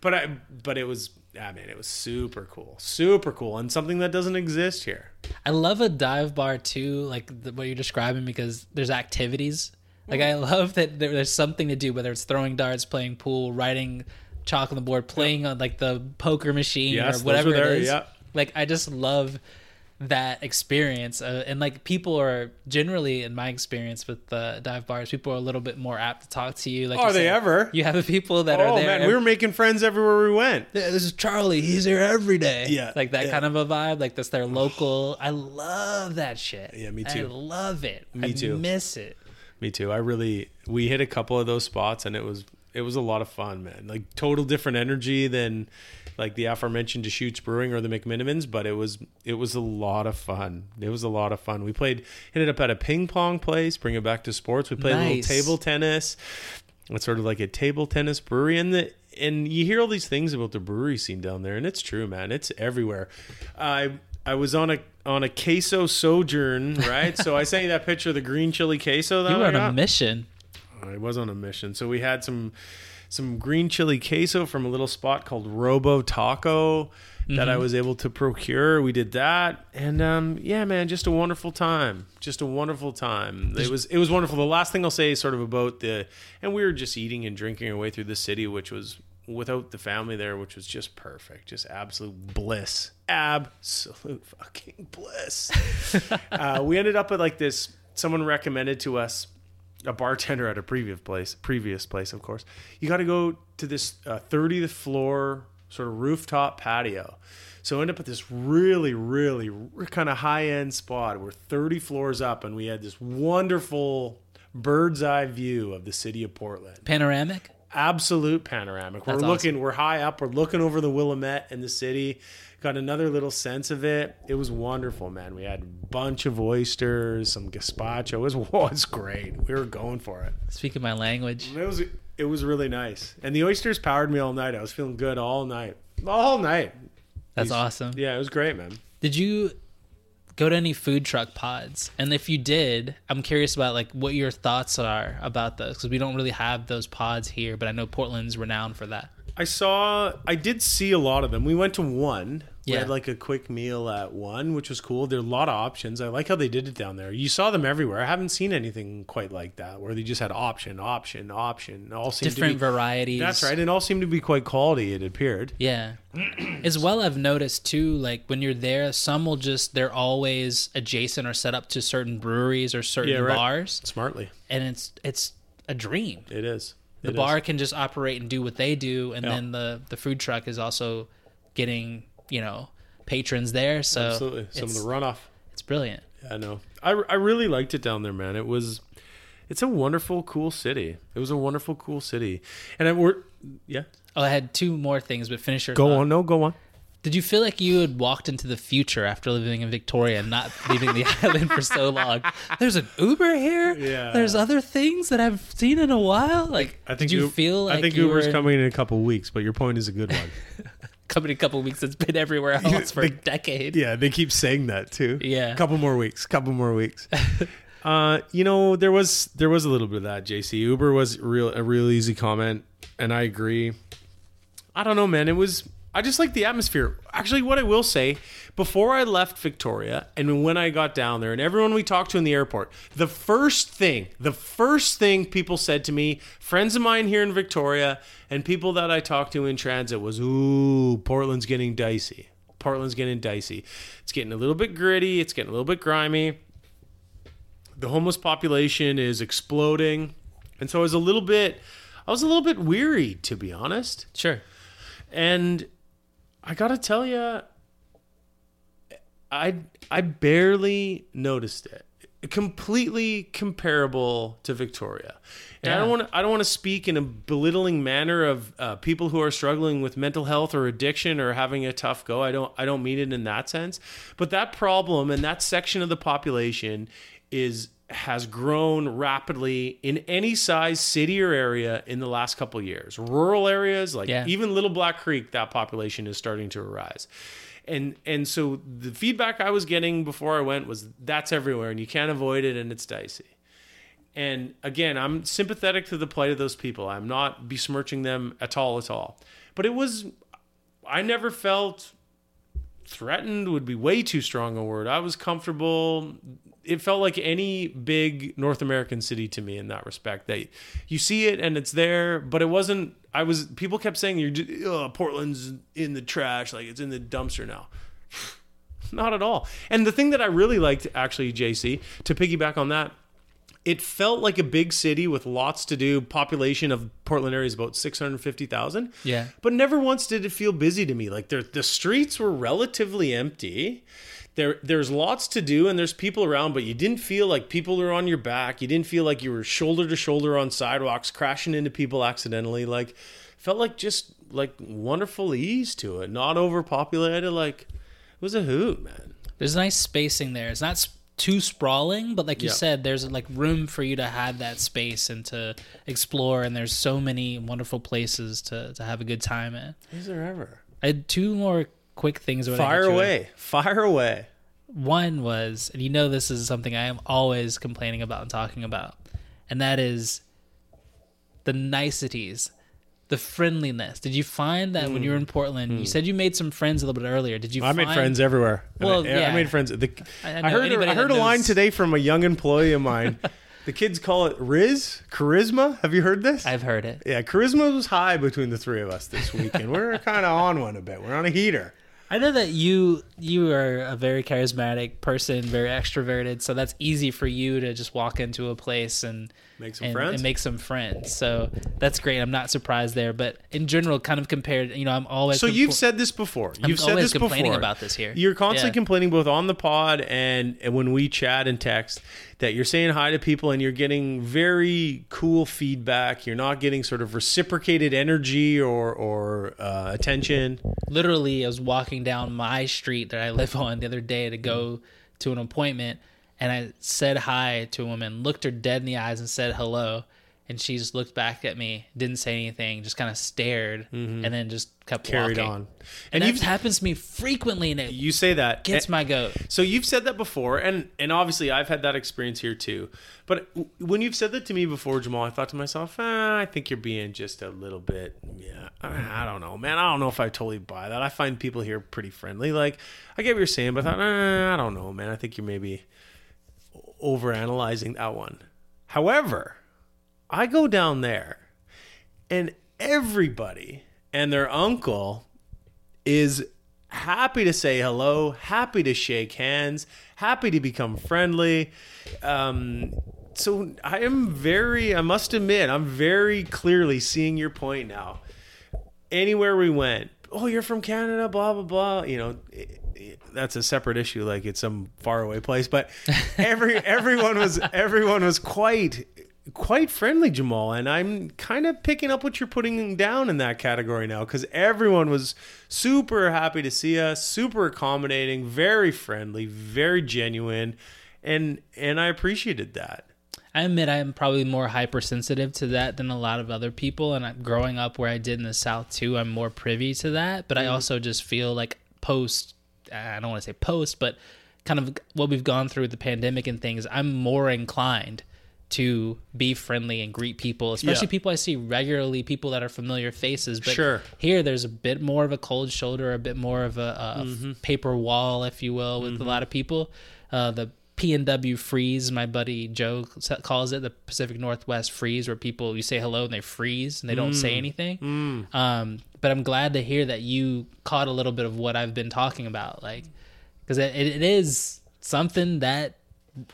But I, but it was, I mean, it was super cool, super cool, and something that doesn't exist here. I love a dive bar too, like the, what you're describing, because there's activities. Like mm-hmm. I love that there, there's something to do, whether it's throwing darts, playing pool, writing chalk on the board, playing on like the poker machine Yes, or whatever there, it is. yeah. Like I just love that experience, uh, and like people are generally, in my experience with the dive bars, people are a little bit more apt to talk to you. Like, Are you they said. ever? You have the people that are Oh there. man, we were making friends everywhere we went. yeah, this is Charlie. He's here every day. Yeah, like that yeah. kind of a vibe. Like that's their local. I love that shit. Yeah, me too I love it. Me I too. Miss it. Me too. I really we hit a couple of those spots and it was it was a lot of fun, man. Like total different energy than like the aforementioned Deschutes Brewing or the McMenamins, but it was it was a lot of fun. It was a lot of fun. We played ended up at a ping pong place, bring it back to sports. We played a little table tennis. It's sort of like a table tennis brewery and the and you hear all these things about the brewery scene down there and it's true, man. It's everywhere. I I was on a on a queso sojourn, right? so I sent you that picture of the green chili queso that You were on a mission. I was on a mission. So we had some some green chili queso from a little spot called Robo Taco that I was able to procure. We did that, and um, yeah, man, just a wonderful time. Just a wonderful time. It was it was wonderful. The last thing I'll say is sort of about the, and we were just eating and drinking our way through the city, which was without the family there, which was just perfect, just absolute bliss, absolute fucking bliss. uh, we ended up at like this. Someone recommended to us a bartender at a previous place, previous place, of course. You got to go to this uh, 30th floor sort of rooftop patio. So end up at this really, really kind of high end spot. We're 30 floors up, and we had this wonderful bird's eye view of the city of Portland. Panoramic. Absolute panoramic. We're That's looking, we're high up, we're looking over the Willamette and the city. Got another little sense of it. It was wonderful, man. We had a bunch of oysters, some gazpacho. It was, was great. We were going for it. Speaking my language. It was it was really nice, and the oysters powered me all night. I was feeling good all night, all night. That's These- awesome. Yeah, it was great, man. Did you go to any food truck pods? And if you did, I'm curious about like what your thoughts are about those because we don't really have those pods here, but I know Portland's renowned for that. I saw, I did see a lot of them. We went to one. We Yeah. had like a quick meal at one, which was cool. There are a lot of options. I like how they did it down there. You saw them everywhere. I haven't seen anything quite like that where they just had option, option, option. All seemed Different to be, varieties. That's right. And all seemed to be quite quality. It appeared. Yeah. As well, I've noticed too, like when you're there, some will just, they're always adjacent or set up to certain breweries or certain Yeah, right. bars. Smartly, And it's, it's a dream. it is. The It is. bar can just operate and do what they do. And Yeah. then the, the food truck is also getting, you know, patrons there. So absolutely some of the runoff. it's brilliant. Yeah, I know. I, I really liked it down there, man. It was, it's a wonderful, cool city. It was a wonderful, cool city. And I, we're, yeah. Oh, I had two more things, but finish your Go thought. on. No, go on. Did you feel like you had walked into the future after living in Victoria and not leaving the island for so long? There's an Uber here. Yeah. There's other things that I've seen in a while. Like, I think did you U- feel like I think Uber's coming in a couple weeks, but your point is a good one. coming in a couple weeks? It's been everywhere else for a decade. yeah, they keep saying that too. Yeah. couple more weeks. Couple more weeks. uh, you know, there was there was a little bit of that. JC Uber was real a real easy comment, and I agree. I don't know, man. It was. I just like the atmosphere. Actually, what I will say, before I left Victoria and when I got down there and everyone we talked to in the airport, the first thing, the first thing people said to me, friends of mine here in Victoria and people that I talked to in transit was, "Ooh, Portland's getting dicey. Portland's getting dicey. It's getting a little bit gritty, it's getting a little bit grimy. The homeless population is exploding." And so I was a little bit I was a little bit weary to be honest. Sure. And I gotta tell you, I I barely noticed it. Completely comparable to Victoria, and I don't want to. I don't want to speak in a belittling manner of uh, people who are struggling with mental health or addiction or having a tough go. I don't. I don't mean it in that sense. But that problem and that section of the population is has grown rapidly in any size city or area in the last couple of years. Rural areas, like Yeah. even Little Black Creek, that population is starting to arise. And and so the feedback I was getting before I went was that's everywhere and you can't avoid it and it's dicey. And again, I'm sympathetic to the plight of those people. I'm not besmirching them at all at all. But it was I never felt threatened would be way too strong a word. I was comfortable. It felt like any big North American city to me in that respect. That you see it and it's there, but it wasn't. I was. People kept saying you're oh, Portland's in the trash, like it's in the dumpster now. Not at all. And the thing that I really liked, actually, JC, to piggyback on that, it felt like a big city with lots to do. Population of Portland area is about six hundred fifty thousand. Yeah. But never once did it feel busy to me. Like the streets were relatively empty. There, there's lots to do and there's people around, but you didn't feel like people were on your back. You didn't feel like you were shoulder to shoulder on sidewalks, crashing into people accidentally. Like, felt like just like wonderful ease to it. Not overpopulated. Like, it was a hoot, man. There's nice spacing there. It's not s- too sprawling, but like you Yeah. said, there's like room for you to have that space and to explore. And there's so many wonderful places to, to have a good time in. Is there ever? I had two more quick things. Fire with. away. Fire away. One was, and you know, this is something I am always complaining about and talking about, and that is the niceties, the friendliness. Did you find that when you were in mm. Portland, you mm. said you made some friends a little bit earlier? Did you? I made friends everywhere. Well, I, I made friends. The, I- I heard. I heard a line today from a young employee of mine. the kids call it Riz charisma. Have you heard this? I've heard it. yeah, charisma was high between the three of us this week, and we're kind of on one a bit. We're on a heater. I know that you you are a very charismatic person, very extroverted, so that's easy for you to just walk into a place and Make some and, friends? and make some friends. So that's great. I'm not surprised there, but in general, kind of compared, you know, I'm always So you've said this before. I'm You've said always this complaining before. about this here. You're constantly Yeah. complaining both on the pod and, and when we chat and text that you're saying hi to people and you're getting very cool feedback. You're not getting sort of reciprocated energy or or uh, attention. literally I was walking down my street that I live on the other day to go to an appointment and I said hi to a woman, looked her dead in the eyes and said hello. And she just looked back at me, didn't say anything, just kind of stared, and then just kept Mm-hmm. Carried walking. on. And, And that happens to me frequently, and it you say that gets my goat. So you've said that before, and and obviously I've had that experience here too. But when you've said that to me before, Jamaal, I thought to myself, ah, I think you're being just a little bit, yeah. I I don't know, man. I don't know if I totally buy that. I find people here pretty friendly. Like I get what you're saying, but I thought, eh, I don't know, man. I think you're maybe over analyzing that one. However, I go down there, and everybody and their uncle is happy to say hello, happy to shake hands, happy to become friendly. Um, so I am very, I must admit, I'm very clearly seeing your point now. Anywhere we went, oh, you're from Canada, blah, blah, blah. You know, that's a separate issue, like it's some faraway place. But every everyone was everyone was quite quite friendly, Jamaal, and I'm kind of picking up what you're putting down in that category now because everyone was super happy to see us, super accommodating, very friendly, very genuine, and and I appreciated that. I admit I'm probably more hypersensitive to that than a lot of other people. And I- growing up where I did in the South too, I'm more privy to that. But I mm-hmm. also just feel like post, I don't want to say post, but kind of what we've gone through with the pandemic and things, I'm more inclined to be friendly and greet people, especially Yeah. people I see regularly, people that are familiar faces. But Sure. here, there's a bit more of a cold shoulder, a bit more of a, a Mm-hmm. paper wall, if you will, with a lot of people. Uh, the P and W freeze, my buddy Joe calls it the Pacific Northwest freeze, where people you say hello and they freeze and they don't Mm. say anything. Um, but I'm glad to hear that you caught a little bit of what I've been talking about, like because it, it is something that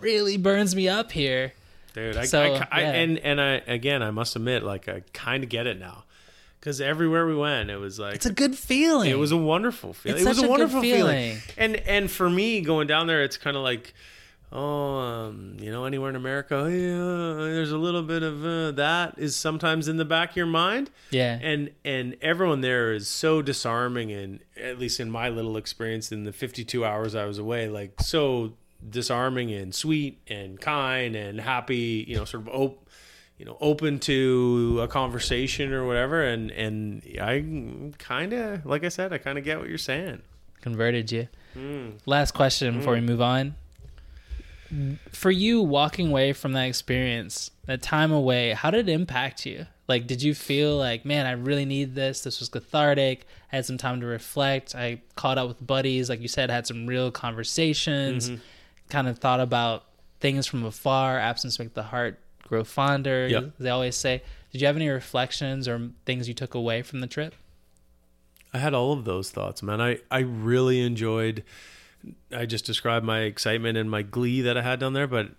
really burns me up here. dude. I, So, I, I- yeah. and and I again, I must admit, like I kind of get it now, because everywhere we went, it was like It's a good feeling. it was a wonderful feeling. It's it was a a wonderful feeling. feeling. And and for me, going down there, it's kind of like. Oh, um, you know, anywhere in America, oh, yeah, there's a little bit of uh, that is sometimes in the back of your mind. yeah. and and everyone there is so disarming and at least in my little experience in the 52 hours i was away like so disarming and sweet and kind and happy. You know, sort of op- you know, open to a conversation or whatever. And and I kind of, like I said, I kind of get what you're saying. Converted you. Hmm. Last question before we move on. For you walking away from that experience, that time away, how did it impact you? Like, did you feel like, man, I really need this? This was cathartic. I had some time to reflect. I caught up with buddies, like you said, had some real conversations. Mm-hmm. Kind of thought about things from afar. Absence make the heart grow fonder. Yep. They always say. Did you have any reflections or things you took away from the trip? I had all of those thoughts, man. I, I really enjoyed. I just described my excitement and my glee that I had down there, but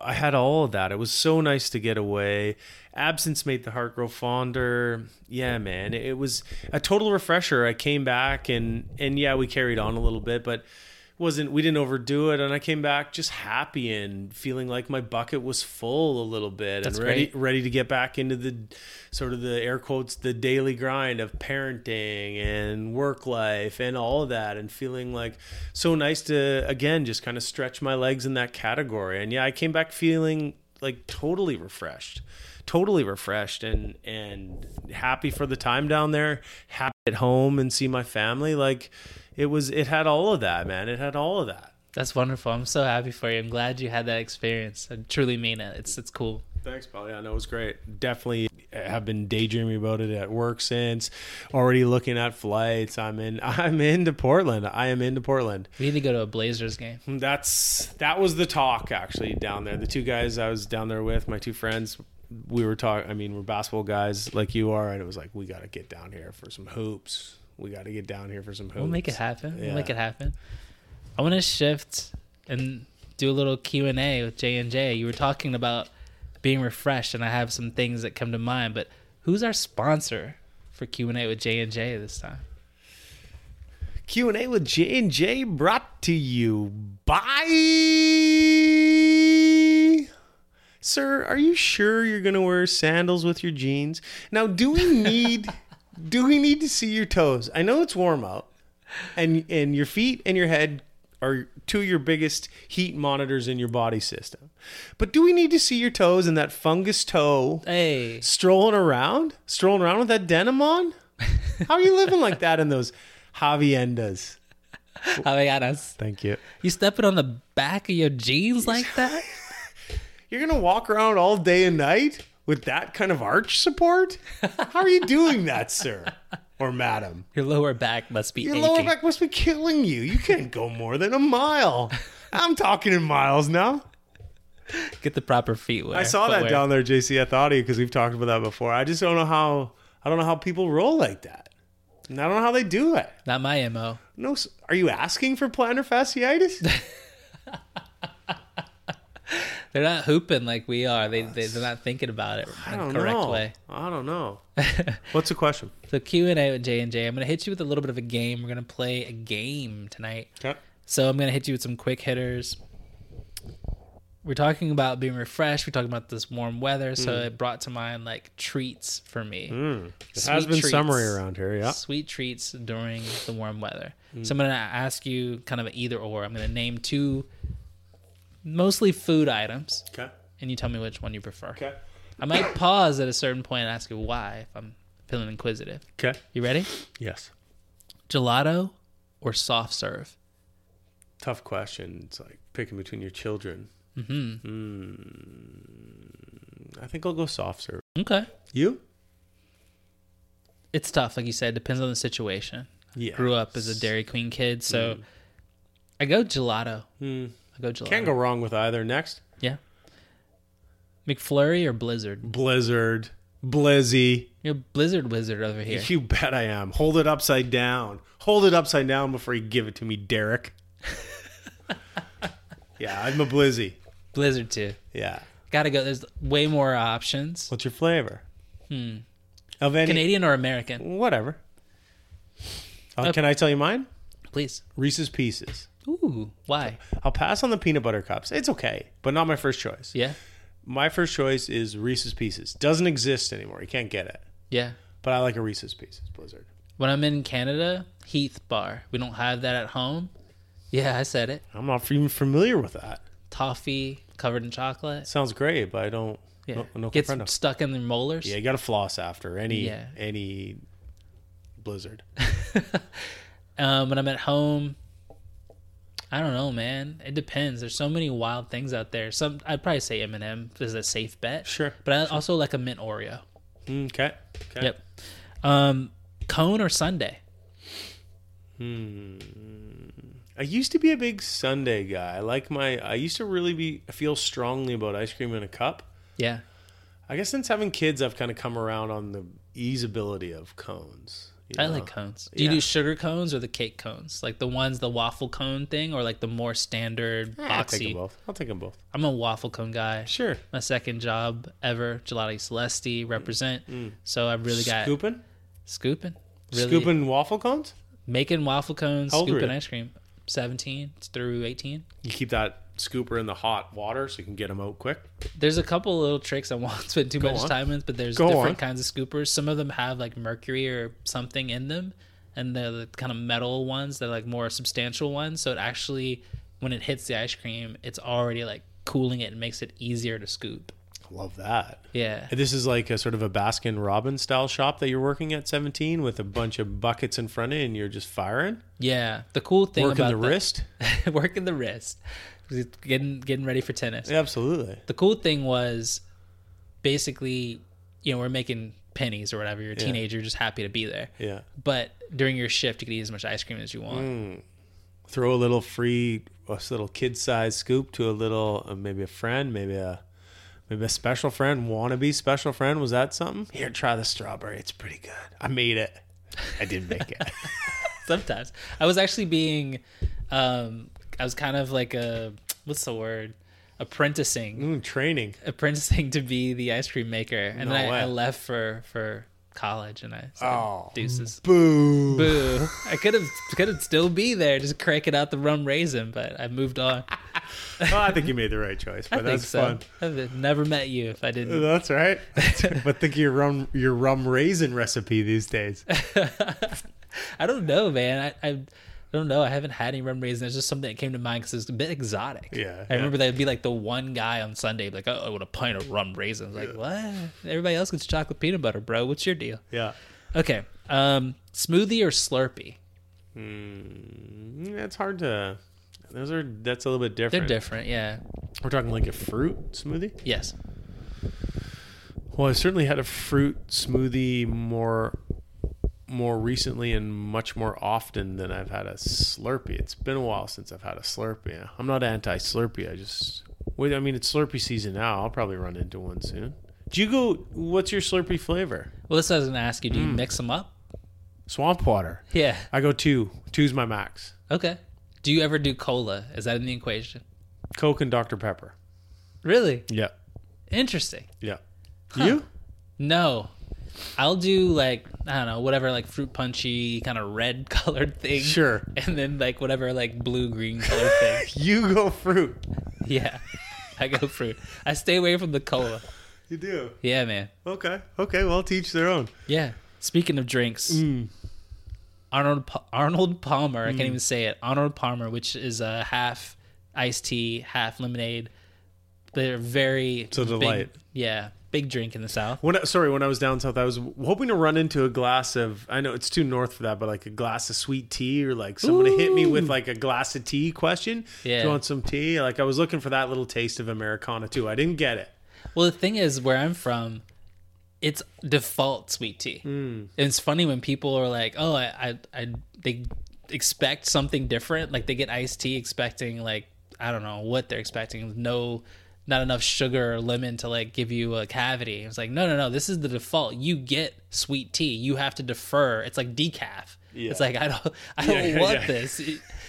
I had all of that. It was so nice to get away. Absence made the heart grow fonder. Yeah, man. It was a total refresher. I came back and and yeah, we carried on a little bit, but wasn't we didn't overdo it. And I came back just happy and feeling like my bucket was full a little bit That's and ready great. ready to get back into the sort of the air quotes the daily grind of parenting and work life and all of that and feeling like so nice to again just kind of stretch my legs in that category. And yeah I came back feeling like totally refreshed totally refreshed and and happy for the time down there happy at home and see my family. Like it was it had all of that man it had all of that That's wonderful. I'm so happy for you. I'm glad you had that experience. I truly mean it. It's it's cool. Thanks, Paul. Yeah, no, it was great. Definitely have been daydreaming about it at work since. Already looking at flights. I'm in. I'm into Portland. I am into Portland. We need to go to a Blazers game. Hmm, that's that was the talk actually down there. The two guys I was down there with, my two friends, we were talking. I mean, we're basketball guys like you are, and it was like we got to get down here for some hoops. We got to get down here for some hoops. We'll make it happen. We'll make it happen. I want to shift and do a little Q and A with J and J. You were talking about being refreshed, and I have some things that come to mind. But who's our sponsor for Q and A with J and J this time? Q and A with J and J brought to you by. Sir, are you sure you're gonna wear sandals with your jeans? Now, do we need do we need to see your toes? I know it's warm out, and and your feet and your head are two of your biggest heat monitors in your body system. But do we need to see your toes and that fungus toe Hey, strolling around, strolling around with that denim on? How are you living like that in those haciendas? Avellanas. Thank you. You stepping on the back of your jeans like that? You're gonna walk around all day and night with that kind of arch support? How are you doing that, sir or madam? Your lower back must be Your aching. lower back must be killing you. You can't go more than a mile. I'm talking in miles now. Get the proper feet wear. I saw that footwear. down there, JC. I thought of you because we've talked about that before. I just don't know how. I don't know how people roll like that. And I don't know how they do it. Not my mo. No, are you asking for plantar fasciitis? They're not hooping like we are. They, they they're not thinking about it I the correct know. way. I don't know. What's the question? So Q and A with J and J. I'm gonna hit you with a little bit of a game. We're gonna play a game tonight. Okay. So I'm gonna hit you with some quick hitters. We're talking about being refreshed. We're talking about this warm weather, so it brought to mind like treats for me. Mm. It Sweet has been treats. summery around here. Yeah. Sweet treats during the warm weather. So I'm gonna ask you kind of an either or. I'm gonna name two, mostly food items, Okay. and you tell me which one you prefer. Okay. I might pause at a certain point and ask you why if I'm feeling inquisitive. Okay. You ready? Yes. Gelato or soft serve? Tough question. It's like picking between your children. Mm-hmm. I think I'll go soft serve. Okay. You? It's tough, like you said. Depends on the situation. Yeah. Grew up as a Dairy Queen kid, so I go gelato. Hmm. I go gelato. Can't go wrong with either. Next. Yeah. McFlurry or Blizzard? Blizzard. Blizzy. You're a Blizzard wizard over here. You bet I am. Hold it upside down. Hold it upside down before you give it to me, Derek. yeah, I'm a Blizzy. Blizzard too. Yeah. Gotta go. There's way more options. What's your flavor? Hmm. Of any Canadian or American? whatever. Uh, can I tell you mine? Please. Reese's Pieces. Ooh. Why? I'll pass on the peanut butter cups. It's okay, but not my first choice. Yeah. My first choice is Reese's Pieces. Doesn't exist anymore. You can't get it. Yeah. But I like a Reese's Pieces Blizzard. When I'm in Canada, Heath Bar. We don't have that at home. Yeah, I said it. I'm not even familiar with that. Toffee covered in chocolate. Sounds great, but I don't. Yeah, No, no gets comprendo. stuck in the molars. Yeah, you got to floss after any Yeah. any blizzard. Um, when I'm at home, I don't know, man. It depends. There's so many wild things out there. Some I'd probably say M&M is a safe bet. Sure. but I also like a mint Oreo. Okay. Okay. Yep. Um, cone or sundae? I used to be a big sundae guy. I like my. I used to really be feel strongly about ice cream in a cup. Yeah. I guess since having kids, I've kind of come around on the easeability of cones. I know? like cones. Do you do sugar cones or the cake cones? Like the ones, the waffle cone thing, or like the more standard Eh, I'll take them both. I'll take them both. I'm a waffle cone guy. Sure. My second job ever, Gelati Celesti, represent. Mm. So I've really got Scooping, scooping, really scooping waffle cones. making waffle cones, How old were scooping ice cream. 17 through 18. You keep that scooper in the hot water so you can get them out quick. There's a couple little tricks I won't spend too Go much on. time with, but there's Go different on. kinds of scoopers. Some of them have like mercury or something in them, and they're the kind of metal ones. They're like more substantial ones. So it actually, when it hits the ice cream, it's already like cooling it and makes it easier to scoop. Love that. Yeah. This is like a sort of a Baskin Robbins style shop that you're working at 17 with a bunch of buckets in front of you and you're just firing, Yeah. The cool thing working about the wrist. working the wrist, getting getting ready for tennis. Absolutely. The cool thing was basically, you know, we're making pennies or whatever. You're a Yeah. teenager, you're just happy to be there. Yeah. But during your shift, you could eat as much ice cream as you want. Mm. Throw a little free, a little kid sized scoop to a little, uh, maybe a friend, maybe a, maybe a special friend, wannabe special friend. Was that something? Here, try the strawberry. It's pretty good. I made it. I didn't make it. Sometimes I was actually being, um, I was kind of like a what's the word, apprenticing, mm, training. apprenticing to be the ice cream maker, and No then I. I left for for college, and I said, Oh, deuces. Boo. Boo! I could have could have still be there, just cranking out the rum raisin, but I moved on. Oh, I think you made the right choice, I but think that's so. fun. I've never met you if I didn't. That's right. but think of your rum your rum raisin recipe these days. I don't know, man. I, I don't know. I haven't had any rum raisin. It's just something that came to mind because it's a bit exotic. Yeah, I yeah. remember that would be like the one guy on Sunday, like, oh, I want a pint of rum raisins. Like, what? Everybody else gets chocolate peanut butter, bro. What's your deal? Yeah. Okay. Um, smoothie or Slurpee? Mm, it's hard to. Those are that's a little bit different. They're different. Yeah. We're talking like a fruit smoothie. Yes. Well, I've certainly had a fruit smoothie more more recently and much more often than I've had a Slurpee. It's been a while since I've had a Slurpee. I'm not anti Slurpee. I just wait. I mean, it's Slurpee season now. I'll probably run into one soon. Do you go? What's your Slurpee flavor? Well, this I was going to ask you. Do you Mm. mix them up? Swamp water. Yeah. I go two. Two's my max. Okay. Do you ever do cola? Is that in the equation? Coke and Dr Pepper. Really Yeah. interesting. Yeah. You? No. I'll do like I don't know whatever like fruit punchy kind of red colored thing. Sure. And then like whatever like blue green colored thing. You go fruit. Yeah. I go fruit. I stay away from the cola. You do. Yeah, man. Okay. Okay. Well, teach their own. Yeah. Speaking of drinks, Mm. Arnold Pa- Arnold Palmer. I can't even say it. Arnold Palmer, which is a half iced tea, half lemonade. They're very It's a big- delight. yeah, big drink in the South. When I, sorry, when I was down south, I was hoping to run into a glass of. I know it's too north for that, but like a glass of sweet tea, or like someone to hit me with like a glass of tea question. Yeah. Do you want some tea? Like I was looking for that little taste of Americana too. I didn't get it. Well, the thing is, where I'm from, it's default sweet tea. Hmm. And it's funny when people are like, "Oh, I, I, I," they expect something different. Like they get iced tea, expecting like I don't know what they're expecting. No, not enough sugar or lemon to like give you a cavity. It's like, no, no, no. This is the default. You get sweet tea. You have to defer. It's like decaf. Yeah. It's like I don't, I don't Yeah, want yeah. this.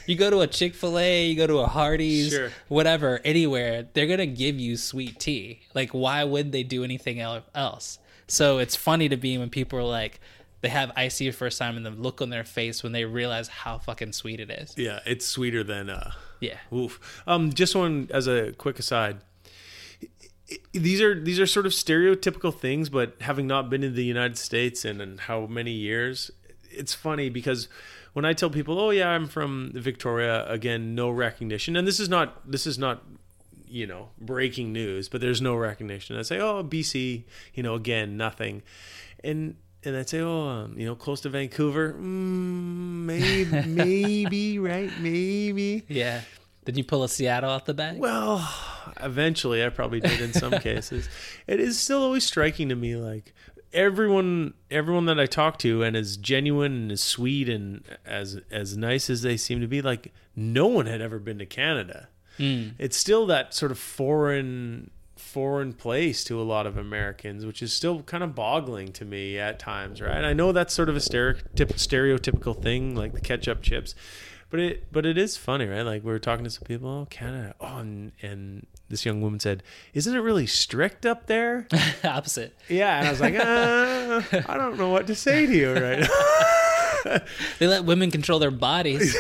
You go to a Chick Fil A, you go to a Hardee's, Sure. whatever, anywhere, they're gonna give you sweet tea. Like, why would they do anything else? So it's funny to me when people are like, they have tea the first time, and the look on their face when they realize how fucking sweet it is. Yeah, it's sweeter than. uh Yeah, Oof. Um, just one as a quick aside. These are these are sort of stereotypical things, but having not been in the United States in, in how many years, it's funny because when I tell people, "Oh yeah, I'm from Victoria," again, no recognition, and this is not this is not you know breaking news, but there's no recognition. I say, "Oh BC," you know, again, nothing, and and I'd say, "Oh, um, you know, close to Vancouver, mm, maybe, maybe, right, maybe." Yeah. Did you pull a Seattle out the bag? Well, eventually, I probably did in some cases. It is still always striking to me, like everyone, everyone that I talk to, and as genuine and as sweet and as as nice as they seem to be, like no one had ever been to Canada. Hmm. It's still that sort of foreign foreign place to a lot of Americans, which is still kind of boggling to me at times, right? I know that's sort of a stereotypical thing, like the ketchup chips, but it but it is funny, right? Like we were talking to some people, oh Canada, oh, and, and this young woman said, "Isn't it really strict up there?" Opposite. yeah, and I was like, uh, I don't know what to say to you right now. They let women control their bodies.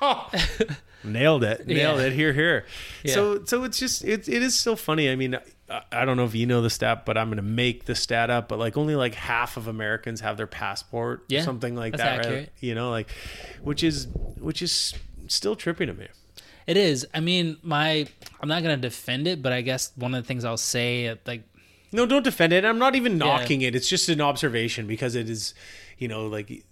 Nailed it. Nailed Yeah. it. Here, here. Yeah. So, so it's just it, it is still funny. I mean, I, don't know if you know the stat, but I'm going to make the stat up. But like, only like half of Americans have their passport, Yeah, something like that, right? You know, like, which is which is still trippy to me. It is. I mean, my I'm not gonna defend it, but I guess one of the things I'll say, like, No, don't defend it. I'm not even knocking it. It's just an observation because it is, you know, like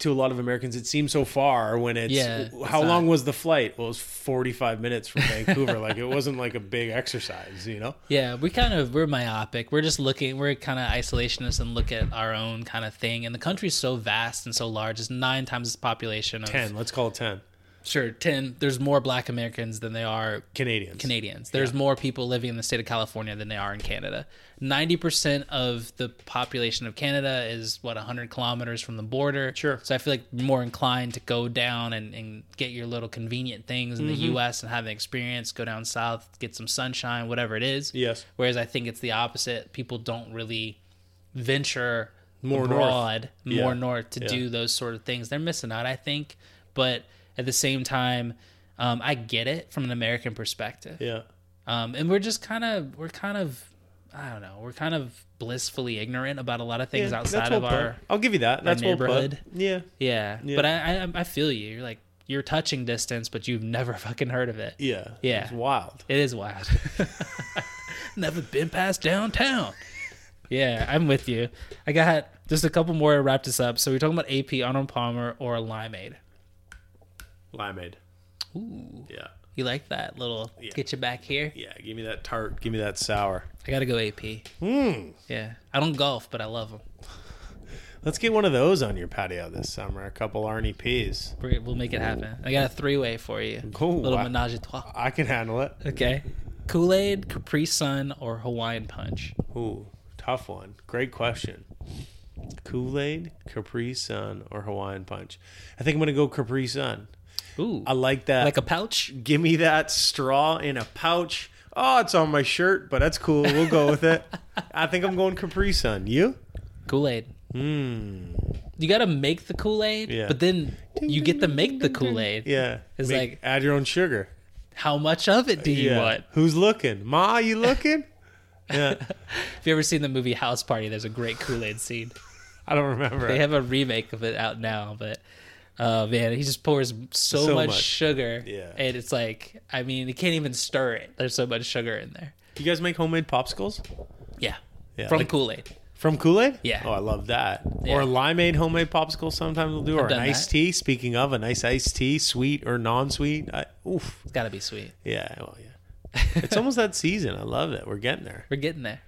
to a lot of Americans, it seems so far when it's. Yeah, how it's long not. was the flight? Well, it was 45 minutes from Vancouver. like it wasn't like a big exercise, you know. yeah, we kind of we're myopic. We're just looking. We're kind of isolationists and look at our own kind of thing. And the country's so vast and so large. It's nine times its population. Of, Ten. Let's call it ten. Sure, ten. There's more Black Americans than they are Canadians. Canadians. There's more people living in the state of California than they are in Canada. 90% of the population of Canada is, what, 100 kilometers from the border. Sure. So I feel like more inclined to go down and, and get your little convenient things in the Mm-hmm. U.S. and have an experience, go down south, get some sunshine, whatever it is. Yes. Whereas I think it's the opposite. People don't really venture More north. abroad, Yeah. more north to Yeah. do those sort of things. They're missing out, I think. But at the same time, um, I get it from an American perspective. Yeah. Um, and we're just kind of, we're kind of, I don't know, we're kind of blissfully ignorant about a lot of things Yeah, outside of put. our, I'll give you that. That's neighborhood. Yeah. yeah. Yeah. But I, I, I feel you. You're like, you're touching distance, but you've never fucking heard of it. Yeah. Yeah. It's wild. It is wild. Never been past downtown. Yeah, I'm with you. I got just a couple more to wrap this up. So we're talking about AP, Arnold Palmer, or Limeade. Limeade. Ooh, Yeah. you like that little Yeah. get you back here? Yeah. Give me that tart. Give me that sour. I gotta go AP. Hmm. Yeah, I don't golf, but I love them. Let's get one of those on your patio this summer. A couple Arnie P's. We're, we'll make it happen. I got a three way for you. Cool. Little I- menage a trois. I can handle it. Okay. Kool Aid, Capri Sun, or Hawaiian Punch? Ooh, tough one. Great question. Kool Aid, Capri Sun, or Hawaiian Punch? I think I'm gonna go Capri Sun. Ooh, I like that. like a pouch. Give me that straw in a pouch. Oh, it's on my shirt, but that's cool. We'll go with it. I think I'm going Capri Sun. You? Kool Aid. Hmm. You got to make the Kool Aid, Yeah. but then you get to make the Kool Aid. Yeah. It's Make- like- add your own sugar. How much of it do you yeah. want? Who's looking? Ma, you looking? yeah. If you ever seen the movie House Party, there's a great Kool Aid scene. I don't remember. They have a remake of it out now, but uh, man, he just pours so, So much, much. sugar, Yeah. and it's like, I mean, you can't even stir it. There's so much sugar in there. you guys make homemade popsicles Yeah, Yeah, from like- Kool Aid. from Kool Aid? Yeah. Oh, I love that. Yeah. Or limeade homemade popsicles sometimes we'll do, or an iced that. tea. Speaking of, a nice iced tea, sweet or non sweet. Oof. It's got to be sweet. Yeah. Well, yeah. it's almost that season. I love it. We're getting there. We're getting there.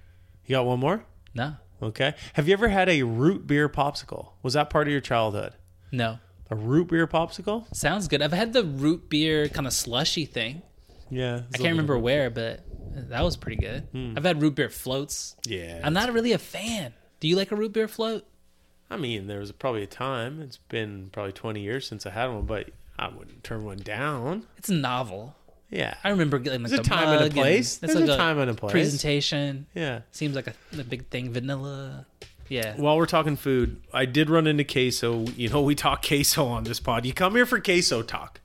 You got one more? No, Okay. Have you ever had a root beer popsicle? Was that part of your childhood? no, A root beer popsicle? sounds good. I've had the root beer kind of slushy thing. Yeah. I can't remember where, but that was pretty good. Hmm. I've had root beer floats. Yeah. I'm not really a fan. Do you like a root beer float? I mean, there was probably a time. It's been probably 20 years since I had one, but I wouldn't turn one down. It's novel. Yeah. I remember getting like There's a the time and a place. it's There's like a time and a place. Presentation Yeah. seems like a, a big thing. Vanilla. Yeah. While we're talking food, I did run into queso. You know, we talk queso on this pod. You come here for queso talk.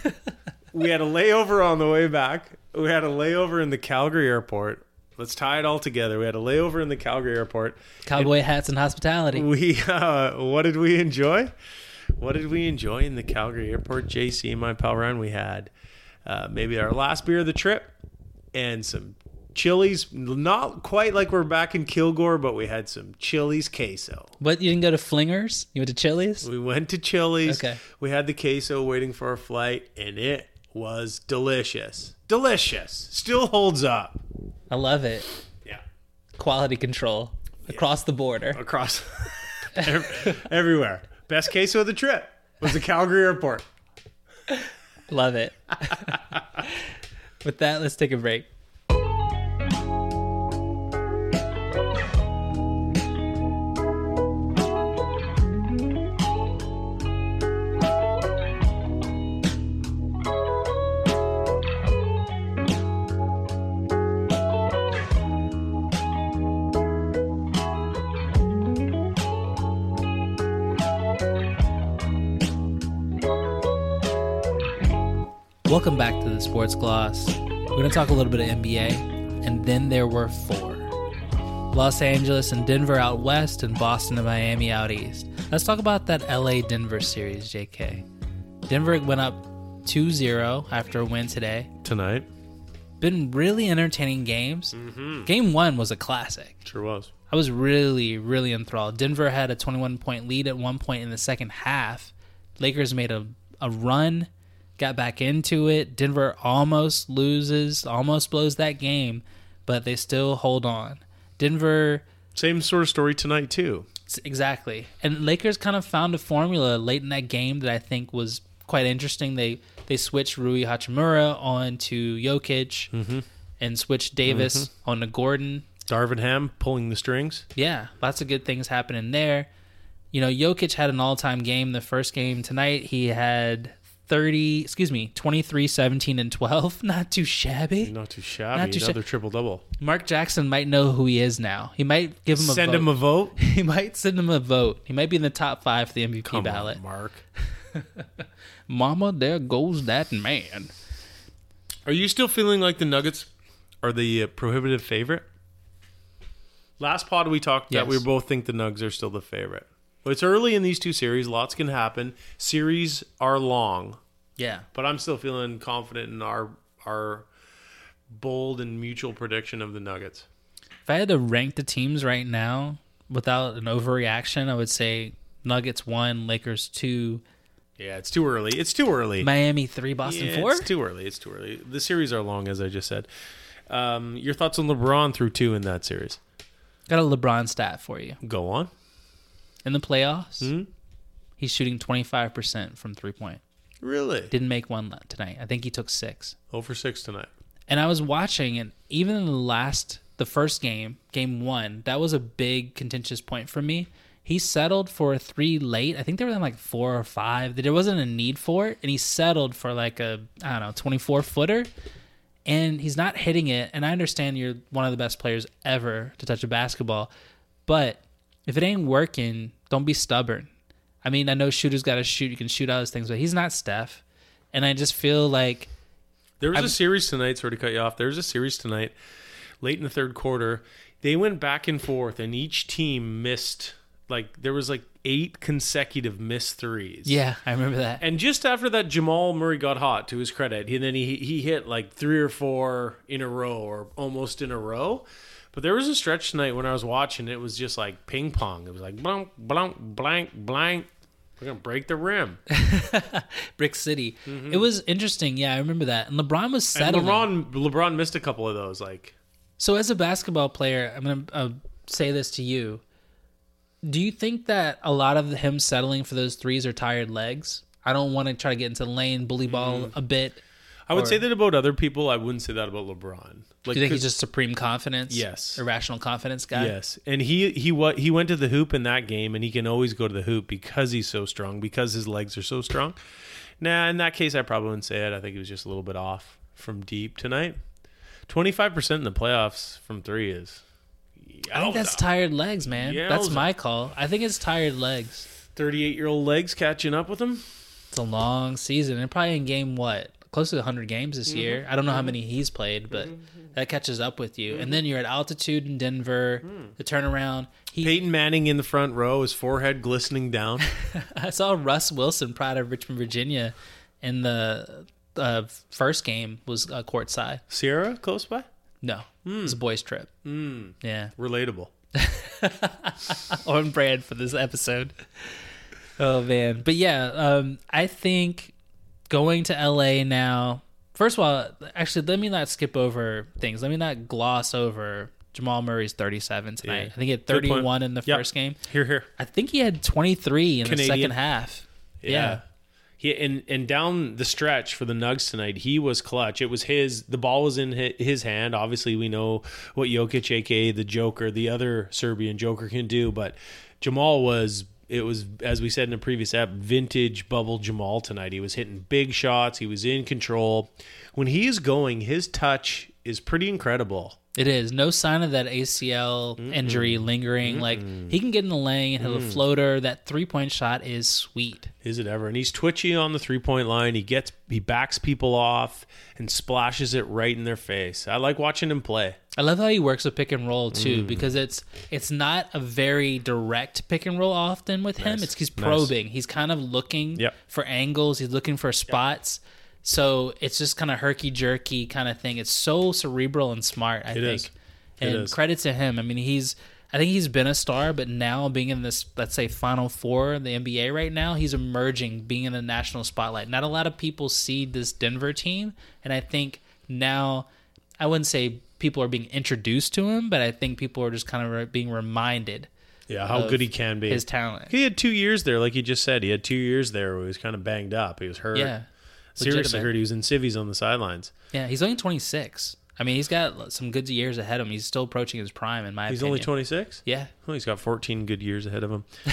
we had a layover on the way back. We had a layover in the Calgary airport. Let's tie it all together. We had a layover in the Calgary airport. Cowboy hats and hospitality. We uh, what did we enjoy? What did we enjoy in the Calgary airport? JC and my pal Ryan. We had uh, maybe our last beer of the trip and some chilies. Not quite like we're back in Kilgore, but we had some chilies queso. What you didn't go to Flingers? You went to Chili's? We went to Chili's. Okay. We had the queso waiting for our flight, and it was delicious. Delicious. Still holds up. I love it. Yeah. Quality control across the border. Across ev- everywhere. Best queso of the trip was the Calgary airport. Love it. With that, let's take a break. Sports Gloss. We're going to talk a little bit of NBA, and then there were four Los Angeles and Denver out west, and Boston and Miami out east. Let's talk about that LA Denver series, JK. Denver went up 2 0 after a win today. Tonight. Been really entertaining games. Mm-hmm. Game one was a classic. Sure was. I was really, really enthralled. Denver had a 21 point lead at one point in the second half. Lakers made a, a run, got back into it. Denver almost loses, almost blows that game, but they still hold on. Denver, Same sort of story tonight, too. exactly. And Lakers kind of found a formula late in that game that I think was quite interesting. They they switched Rui Hachimura on to Jokic mm-hmm. and switched Davis mm-hmm. on to Gordon. Darvin Ham pulling the strings. Yeah, lots of good things happening there. You know, Jokic had an all-time game the first game tonight. He had 30, excuse me, 23, 17 and 12. Not too shabby. Not too shabby. Not too sha- Another triple double. Mark Jackson might know who he is now. He might give him a Send vote. him a vote. he might send him a vote. He might be in the top 5 for the MVP Come ballot. on, Mark. Mama, there goes that man. Are you still feeling like the Nuggets are the uh, prohibitive favorite? Last pod we talked that we both think the Nugs are still the favorite. It's early in these two series. Lots can happen. Series are long, Yeah. but I'm still feeling confident in our our bold and mutual prediction of the Nuggets. If I had to rank the teams right now without an overreaction, I would say Nuggets 1, Lakers 2, Yeah, it's too early. It's too early. Miami 3, Boston Yeah, 4. It's too early. It's too early. The series are long, as I just said. Um, your thoughts on LeBron through two in that series? Got a LeBron stat for you. Go on. In the playoffs, Hmm? he's shooting 25% from three point. Really? Didn't make one tonight. I think he took six. Over six tonight. And I was watching, and even in the last, the first game, game one, that was a big contentious point for me. He settled for a three late. I think they were in like four or five. There wasn't a need for it, and he settled for like a I don't know twenty four footer, and he's not hitting it. And I understand you're one of the best players ever to touch a basketball, but if it ain't working, don't be stubborn. I mean, I know shooters got to shoot. You can shoot all those things, but he's not Steph, and I just feel like There was I'm- a series tonight. Sorry to cut you off. There was a series tonight, late in the third quarter. They went back and forth, and each team missed. Like there was like eight consecutive missed threes. yeah, I remember that. And just after that, Jamal Murray got hot. To his credit, and then he he hit like three or four in a row, or almost in a row. But there was a stretch tonight when I was watching. It was just like ping pong. It was like blank, blank, blank, blank. We're gonna break the rim. Brick City. It was interesting. Yeah, I remember that. And LeBron was And settling. LeBron LeBron missed a couple of those. Like So, as a basketball player, I'm going to uh, say this to you. Do you think that a lot of him settling for those threes are tired legs? I don't want to try to get into the lane, bully ball a bit. I would Or- say that about other people. I wouldn't say that about LeBron. Like, Do you think he's just supreme confidence? Yes. Irrational confidence guy? Yes, and he he what he went to the hoop in that game, and he can always go to the hoop because he's so strong, because his legs are so strong. Nah, in that case, I probably wouldn't say it. I think he was just a little bit off from deep tonight. Twenty five percent in the playoffs from three is. I think that's tired legs, man. That's my call. I think it's tired legs. Thirty eight year old legs catching up with him. It's a long season. And probably in game what? Close to 100 games this year. Mm-hmm. I don't know how mm-hmm. many he's played, but mm-hmm. that catches up with you. And then you're at altitude in Denver. Mm. The turnaround. He, Peyton Manning in the front row, his forehead glistening down. I saw Russ Wilson, proud of Richmond, Virginia, in the uh, first game was uh, courtside. Ciara close by. No, it was a hmm. boys' trip. Hmm. Yeah, Relatable. on brand for this episode. Oh man, but yeah, um, I think going to LA now. First of all, actually, let me not skip over things. Let me not gloss over Jamal Murray's 37 tonight. Yeah. I think he had 31 in the Yep. first game. Here, here. I think he had 23 in the second half. Yeah. He and and down the stretch for the Nugs tonight, he was clutch. It was his. The ball was in his hand. Obviously, we know what Jokic, aka the Joker, the other Serbian Joker, can do. But Jamal was. It was as we said in a previous app, vintage bubble Jamal tonight. He was hitting big shots. He was in control. When he is going, his touch is pretty incredible. It is no sign of that ACL injury lingering. Like he can get in the lane, hit a Mm. floater. That three point shot is sweet. Is it ever? And he's twitchy on the three point line. He gets he backs people off and splashes it right in their face. I like watching him play. I love how he works with pick and roll too, Mm. because it's it's not a very direct pick and roll often with him. It's he's probing. He's kind of looking Yep. for angles. He's looking for spots. So it's just kind of herky jerky kind of thing. It's so cerebral and smart. I think, is. And is. credit to him. I mean, he's I think he's been a star, but now being in this let's say Final Four in the NBA right now, he's emerging, being in the national spotlight. Not a lot of people see this Denver team, and I think now I wouldn't say people are being introduced to him, but I think people are just kind of re- being reminded Yeah, how good he can be. his talent. he had two years there, like you just said. He had two years there where he was kind of banged up. He was hurt. Yeah, Seriously hurt. He was in civvies on the sidelines. yeah. He's only 26. I mean, he's got some good years ahead of him. He's still approaching his prime, in my He's opinion. He's only 26? Yeah, Well, he's got 14 good years ahead of him.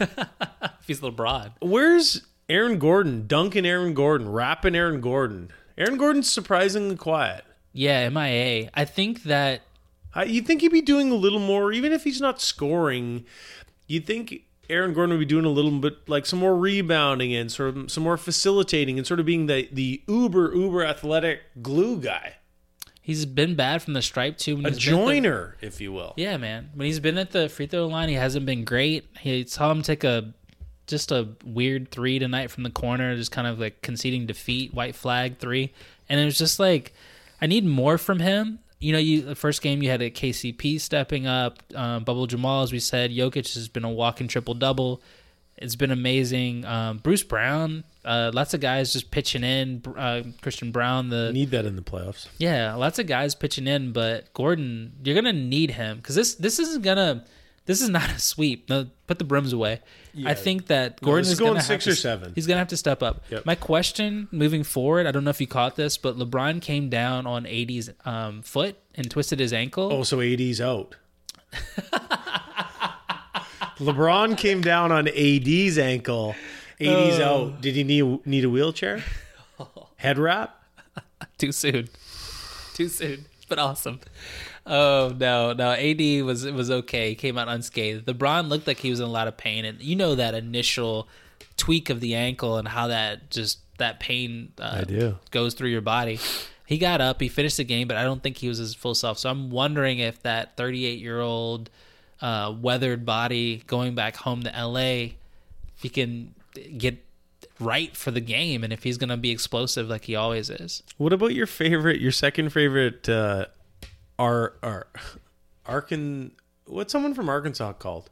if he's LeBron. Where's Aaron Gordon? Duncan Aaron Gordon, rapping Aaron Gordon. Aaron Gordon's surprisingly quiet. Yeah, MIA. I think that I, you'd think he'd be doing a little more, even if he's not scoring. You'd think Aaron Gordon would be doing a little bit like some more rebounding and sort of some more facilitating and sort of being the the uber uber athletic glue guy, he's been bad from the stripe too. When a at the- joiner, if you will. Yeah, man. When he's been at the free throw line, he hasn't been great. He saw him take a just a weird three tonight from the corner, just kind of like conceding defeat, white flag three, and it was just like I need more from him. You know, you the first game you had a KCP stepping up, um, Bubble Jamal, as we said. Jokic has been a walking triple double. It's been amazing. Um, Bruce Brown, uh, lots of guys just pitching in. Uh, Christian Braun, the Need that in the playoffs. yeah, lots of guys pitching in, but Gordon, you're gonna need him because this this isn't gonna this is not a sweep. No, put the brooms away. I think that Gordon this is going gonna six or to, seven. He's gonna have to step up. Yep. My question moving forward, I don't know if you caught this, but LeBron came down on AD's um, foot and twisted his ankle. Oh, so AD's out. LeBron came down on AD's ankle. AD's Oh. out. Did he need need a wheelchair? Head wrap? Too soon. Too soon. But awesome. Oh no, no. AD was was okay. He came out unscathed. LeBron looked like he was in a lot of pain, and you know that initial tweak of the ankle and how that just that pain uh, I do. goes through your body. He got up, he finished the game, but I don't think he was his full self. So I'm wondering if that 38 year old uh, weathered body going back home to LA, if he can get right for the game, and if he's gonna be explosive like he always is. What about your favorite, your second favorite, uh, Ar, Ar, Arkan, what's someone from Arkansas called?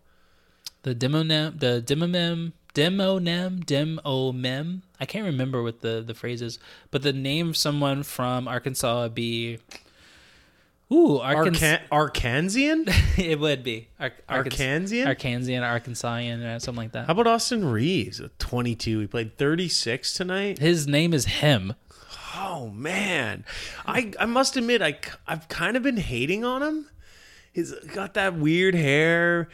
The demonym, the demonym, demomem. I can't remember what the the phrase is, but the name of someone from Arkansas would be. Ooh, Arkansas. Arkansian? it would be Ar- Arkansian? Arkansian, Arkansasian, or uh, something like that. How about Austin Reaves at 22? He played 36 tonight. His name is him. Oh man, I I must admit I I've kind of been hating on him. He's got that weird hair.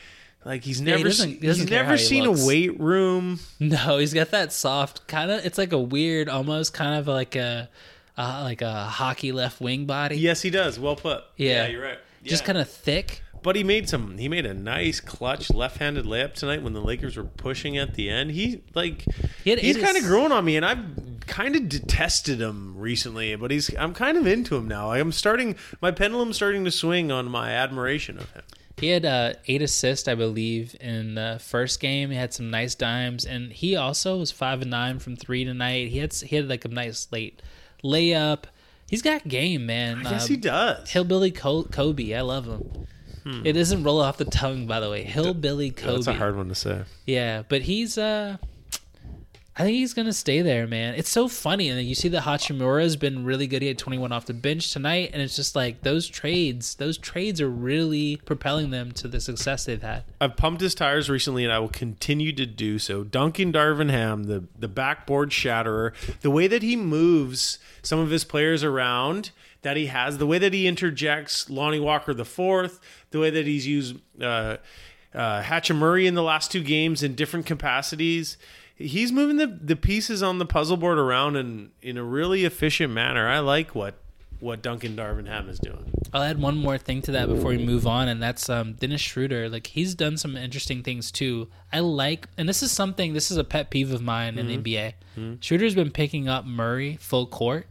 Like he's he never doesn't- he doesn't he's never he seen looks. a weight room. No, he's got that soft kind of. It's like a weird, almost kind of like a, uh, like a hockey left wing body. Yes, he does. Well put. Yeah. you're right. Just kind of thick. But he made some. He made a nice clutch left-handed layup tonight when the Lakers were pushing at the end. He like He he's kind of grown on me, and I've kind of detested him recently, but he's I'm kind of into him now. I'm starting my pendulum's starting to swing on my admiration of him. He had uh, eight assists, I believe, in the first game. He had some nice dimes, and he also was five and nine from three tonight. He had he had like a nice late layup. He's got game, man. Guess Um, he does. Hillbilly Col- Kobe, I love him. It doesn't roll off the tongue, by the way. Hillbilly Kobe. That's a hard one to say. Yeah, but he's uh I think he's gonna stay there, man. It's so funny, and you see that Hachimura's been really good. He had 21 off the bench tonight, and it's just like those trades. Those trades are really propelling them to the success they've had. I've pumped his tires recently, and I will continue to do so. Duncan Darvin Ham, the the backboard shatterer, the way that he moves some of his players around, that he has, the way that he interjects Lonnie Walker the fourth, the way that he's used uh, uh, Hachimura in the last two games in different capacities. He's moving the, the pieces on the puzzle board around in, in a really efficient manner. I like what what Duncan Darvin Ham is doing. I'll add one more thing to that before we move on, and that's um, Dennis Schroeder. Like he's done some interesting things too. I like, and this is something. This is a pet peeve of mine in the NBA. Schroeder's been picking up Murray full court,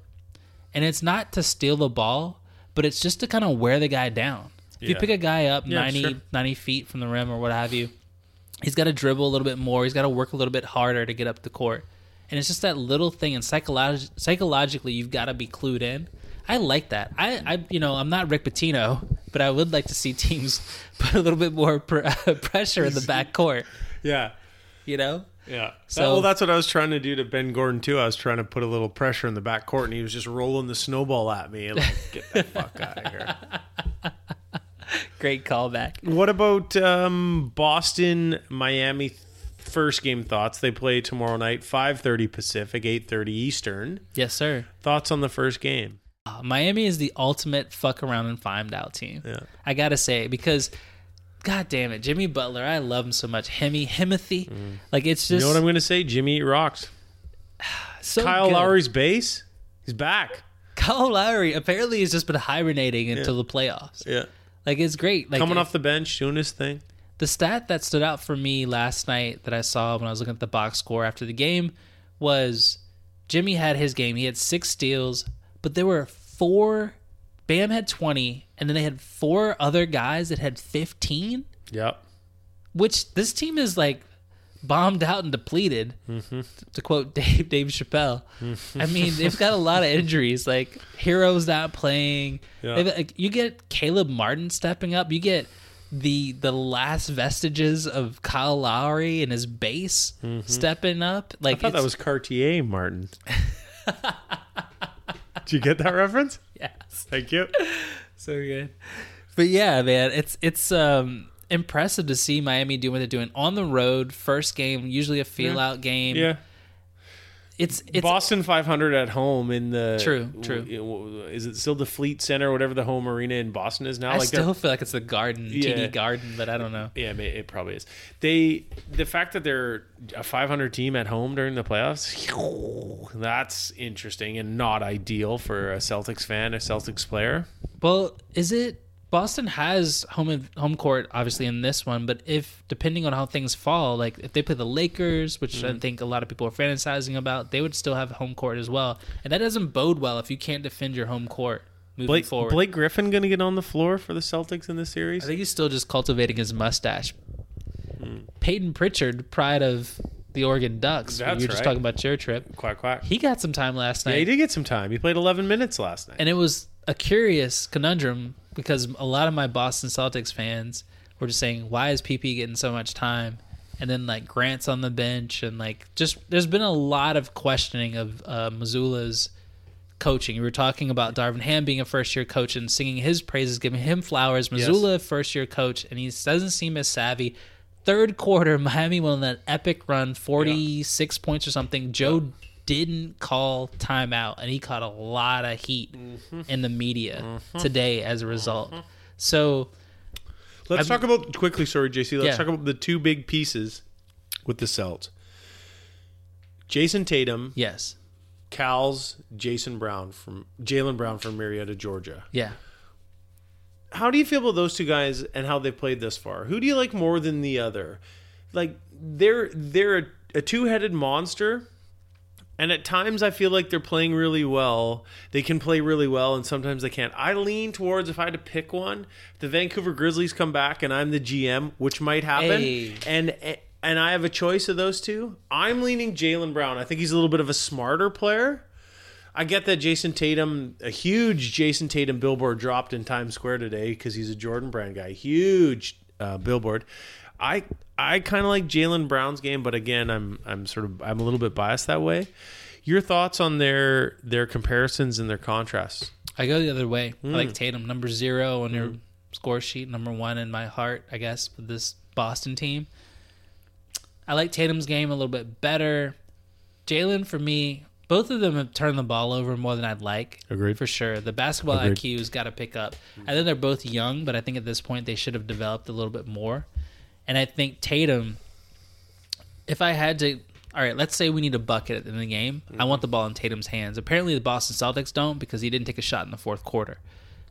and it's not to steal the ball, but it's just to kind of wear the guy down. If you pick a guy up Yeah, 90, sure. 90 feet from the rim or what have you, he's got to dribble a little bit more. He's got to work a little bit harder to get up the court. And it's just that little thing. And psycholog- psychologically, you've got to be clued in. I like that. I, I, you know, I'm not Rick Pitino, but I would like to see teams put a little bit more pr- pressure in the back court. Yeah. You know, Yeah. So- well, that's what I was trying to do to Ben Gordon too. I was trying to put a little pressure in the back court, and he was just rolling the snowball at me. And like, get the fuck out of here. great callback. What about um, Boston, Miami? First game thoughts. They play tomorrow night, five thirty Pacific, eight thirty Eastern. Yes, sir. Thoughts on the first game? Uh, Miami is the ultimate fuck around and find out team. Yeah. I gotta say because, god damn it, Jimmy Butler, I love him so much. Hemi, Himothy, like it's just. You know what I'm going to say? Jimmy rocks. so Kyle good. Lowry's base. He's back. Kyle Lowry apparently has just been hibernating until the playoffs. Yeah. Like it's great. Like Coming it- off the bench, doing his thing. the stat that stood out for me last night that I saw when I was looking at the box score after the game was Jimmy had his game. He had six steals, but there were four. Bam had 20, and then they had four other guys that had 15, Yep. which this team is like bombed out and depleted, to quote Dave Dave Chappelle. I mean, they've got a lot of injuries. Like Herro's not playing. Yeah. Like, you get Caleb Martin stepping up. You get the the last vestiges of Kyle Lowry and his base stepping up. Like I thought that was Cartier Martin. Did you get that reference? yes. Thank you. so good. But yeah, man, it's it's um impressive to see Miami doing what they're doing on the road. First game, usually a feel out game. Yeah. It's it's Boston 500 at home in the True, true. Is it still the Fleet Center, whatever the home arena in Boston is now? I they're- still feel like it's the garden, Yeah. TD Garden, but I don't know. yeah, it it probably is. They the fact that they're a 500 team at home during the playoffs, that's interesting and not ideal for a Celtics fan, a Celtics player. Well, is it Boston has home home court obviously in this one, but if depending on how things fall, like if they play the Lakers, which Mm-hmm. I think a lot of people are fantasizing about, they would still have home court as well, and that doesn't bode well if you can't defend your home court moving Blake, forward. Blake Griffin going to get on the floor for the Celtics in this series? I think he's still just cultivating his mustache. Hmm. Payton Pritchard, pride of the Oregon Ducks. That's you were just right. talking about your trip. Quack quack. He got some time last night. Yeah, he did get some time. He played 11 minutes last night. and it was a curious conundrum because a lot of my Boston Celtics fans were just saying, "Why is PP getting so much time?" And then like Grant's on the bench, and like just there's been a lot of questioning of uh, Mazzulla's coaching. We were talking about Darvin Ham being a first year coach and singing his praises, giving him flowers. Mazzulla, first year coach, and he doesn't seem as savvy. Third quarter, Miami went on that epic run, 46 points or something. Joe didn't call timeout, and he caught a lot of heat Mm-hmm. in the media today as a result. So, Let's talk about quickly. Sorry, JC. Let's Yeah. talk about the two big pieces with the Celts. Jayson Tatum, yes. Cal's Jason Brown from Jaylen Brown from Marietta, Georgia. Yeah. How do you feel about those two guys and how they played thus far? Who do you like more than the other? Like they're they're a, a two headed monster, And at times I feel like they're playing really well. They can play really well, and sometimes they can't. I lean towards if I had to pick one, the Vancouver Grizzlies come back, and I'm the GM, which might happen. Hey. And and I have a choice of those two. I'm leaning Jaylen Brown. I think he's a little bit of a smarter player. I get that Jayson Tatum, a huge Jayson Tatum billboard dropped in Times Square today because he's a Jordan Brand guy. Huge uh, billboard. I I kind of like Jaylen Brown's game, but again, I'm I'm sort of I'm a little bit biased that way. Your thoughts on their their comparisons and their contrasts? I go the other way. I Hmm. like Tatum, number zero on your score sheet, number one in my heart, I guess, with this Boston team. I like Tatum's game a little bit better. Jaylen, for me, both of them have turned the ball over more than I'd like. Agreed. For sure. The basketball Agreed. IQ's got to pick up. I think they're both young, but I think at this point they should have developed a little bit more. And I think Tatum, if I had to, all right, let's say we need a bucket in the game. I mm-hmm. want the ball in Tatum's hands. Apparently, the Boston Celtics don't because he didn't take a shot in the fourth quarter.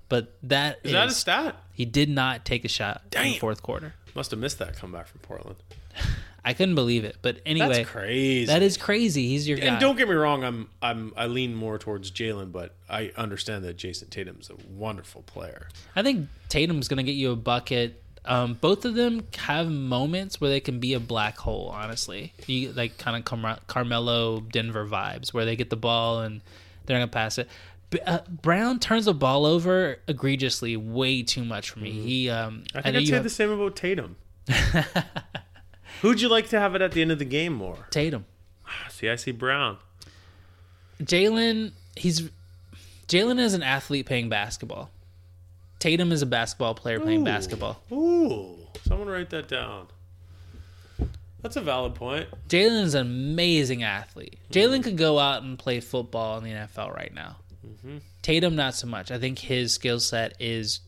But that Is that a stat? he did not take a shot in the fourth quarter. Must have missed that comeback from Portland. I couldn't believe it. But anyway, That's crazy. that is crazy. He's your guy. And don't get me wrong, I'm I'm I lean more towards Jaylen, but I understand that Jayson Tatum's a wonderful player. I think Tatum's going to get you a bucket. Um, both of them have moments where they can be a black hole. Honestly, you like kind of Car- Carmelo Denver vibes, where they get the ball and they're going to pass it. B- uh, Brown turns the ball over egregiously, way too much for me. He, um, I I, think know I'd say have the same about Tatum. Who'd you like to have it at the end of the game more? Tatum, See, I see Brown. Jaylen. He's Jaylen is an athlete playing basketball. Tatum is a basketball player playing Ooh. basketball. Ooh, someone write that down. That's a valid point. Jaylen is an amazing athlete. Mm-hmm. Jaylen could go out and play football in the NFL right now. Mm-hmm. Tatum, not so much. I think his skill set is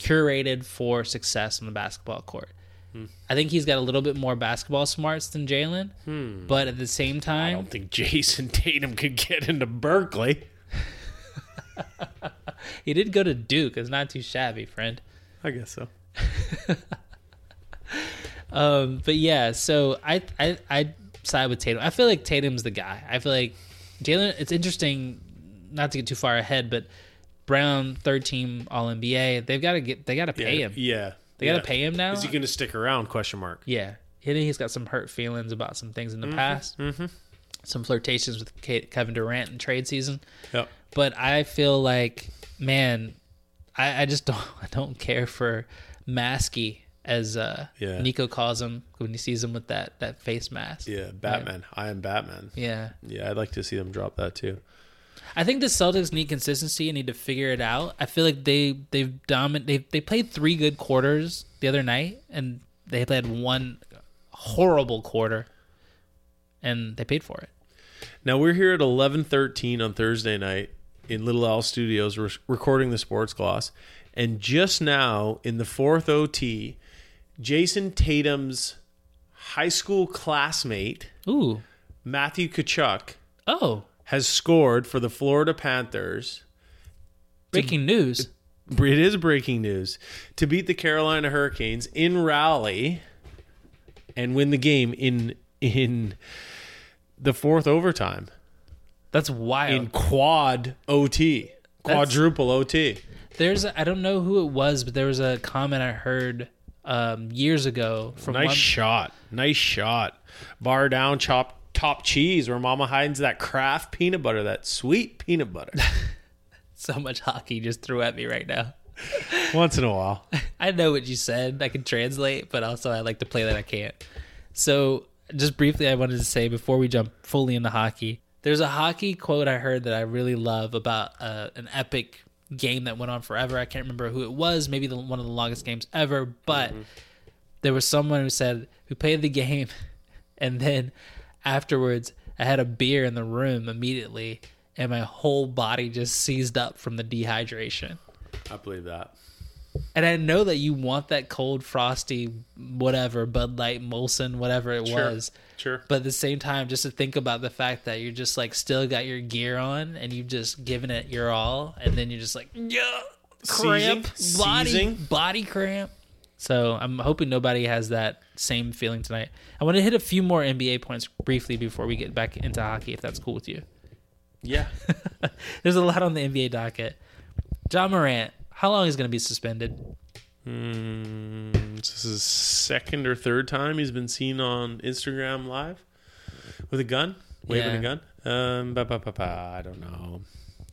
curated for success on the basketball court. Hmm. I think he's got a little bit more basketball smarts than Jaylen, hmm. but at the same time, I don't think Jayson Tatum could get into Berkeley. he did go to Duke. It's not too shabby, friend. I guess so. Um, but yeah, so I I I side with Tatum. I feel like Tatum's the guy. I feel like Jaylen. It's interesting, not to get too far ahead, but Brown, third team All NBA. They've got to get. They got to pay yeah, him. Yeah, They yeah. got to pay him now. Is he going to stick around? Question mark. yeah, he, he's got some hurt feelings about some things in the past. Mm-hmm. Some flirtations with Kevin Durant in trade season. Yep. But I feel like, man, I, I just don't. I don't care for Maskey as uh, Yeah. Nico calls him when he sees him with that that face mask. Yeah, Batman. I am Batman. Yeah. Yeah, I'd like to see them drop that too. I think the Celtics need consistency and need to figure it out. I feel like they they've domin they they played three good quarters the other night and they played one horrible quarter and they paid for it. Now we're here at eleven thirteen on Thursday night in Little Owl Studios. We're recording the Sports Gloss, and just now in the fourth OT, Jayson Tatum's high school classmate Ooh. Matthew Tkachuk Oh, has scored for the Florida Panthers. breaking news. It is breaking news to beat the Carolina Hurricanes in Raleigh and win the game in in the fourth overtime That's wild. in quad OT, quadruple OT. There's I don't know who it was, but there was a comment I heard um, years ago from Nice one, shot, nice shot. Bar down, chop top cheese where Mama hides that craft peanut butter, that sweet peanut butter. so much hockey just threw at me right now. Once in a while, I know what you said. I can translate, but also I like to play that I can't. So, just briefly, I wanted to say before we jump fully into hockey, there's a hockey quote I heard that I really love about uh, an epic game that went on forever. I can't remember who it was. Maybe the, one of the longest games ever, but there was someone who said who played the game, and then afterwards, I had a beer in the room immediately, and my whole body just seized up from the dehydration. I believe that. And I know that you want that cold, frosty, whatever, Bud Light, Molson, whatever it Sure. was. Sure. But at the same time, just to think about the fact that you're just like still got your gear on and you've just given it your all, and then you're just like, yeah, cramp, Seizing? body, Seizing? body cramp. So I'm hoping nobody has that same feeling tonight. I want to hit a few more NBA points briefly before we get back into hockey, if that's cool with you. Yeah. There's a lot on the NBA docket. Ja Morant, how long is going to be suspended? Mm, this is his second or third time he's been seen on Instagram Live with a gun, waving Yeah. a gun. Um, ba, ba, ba, ba, I don't know.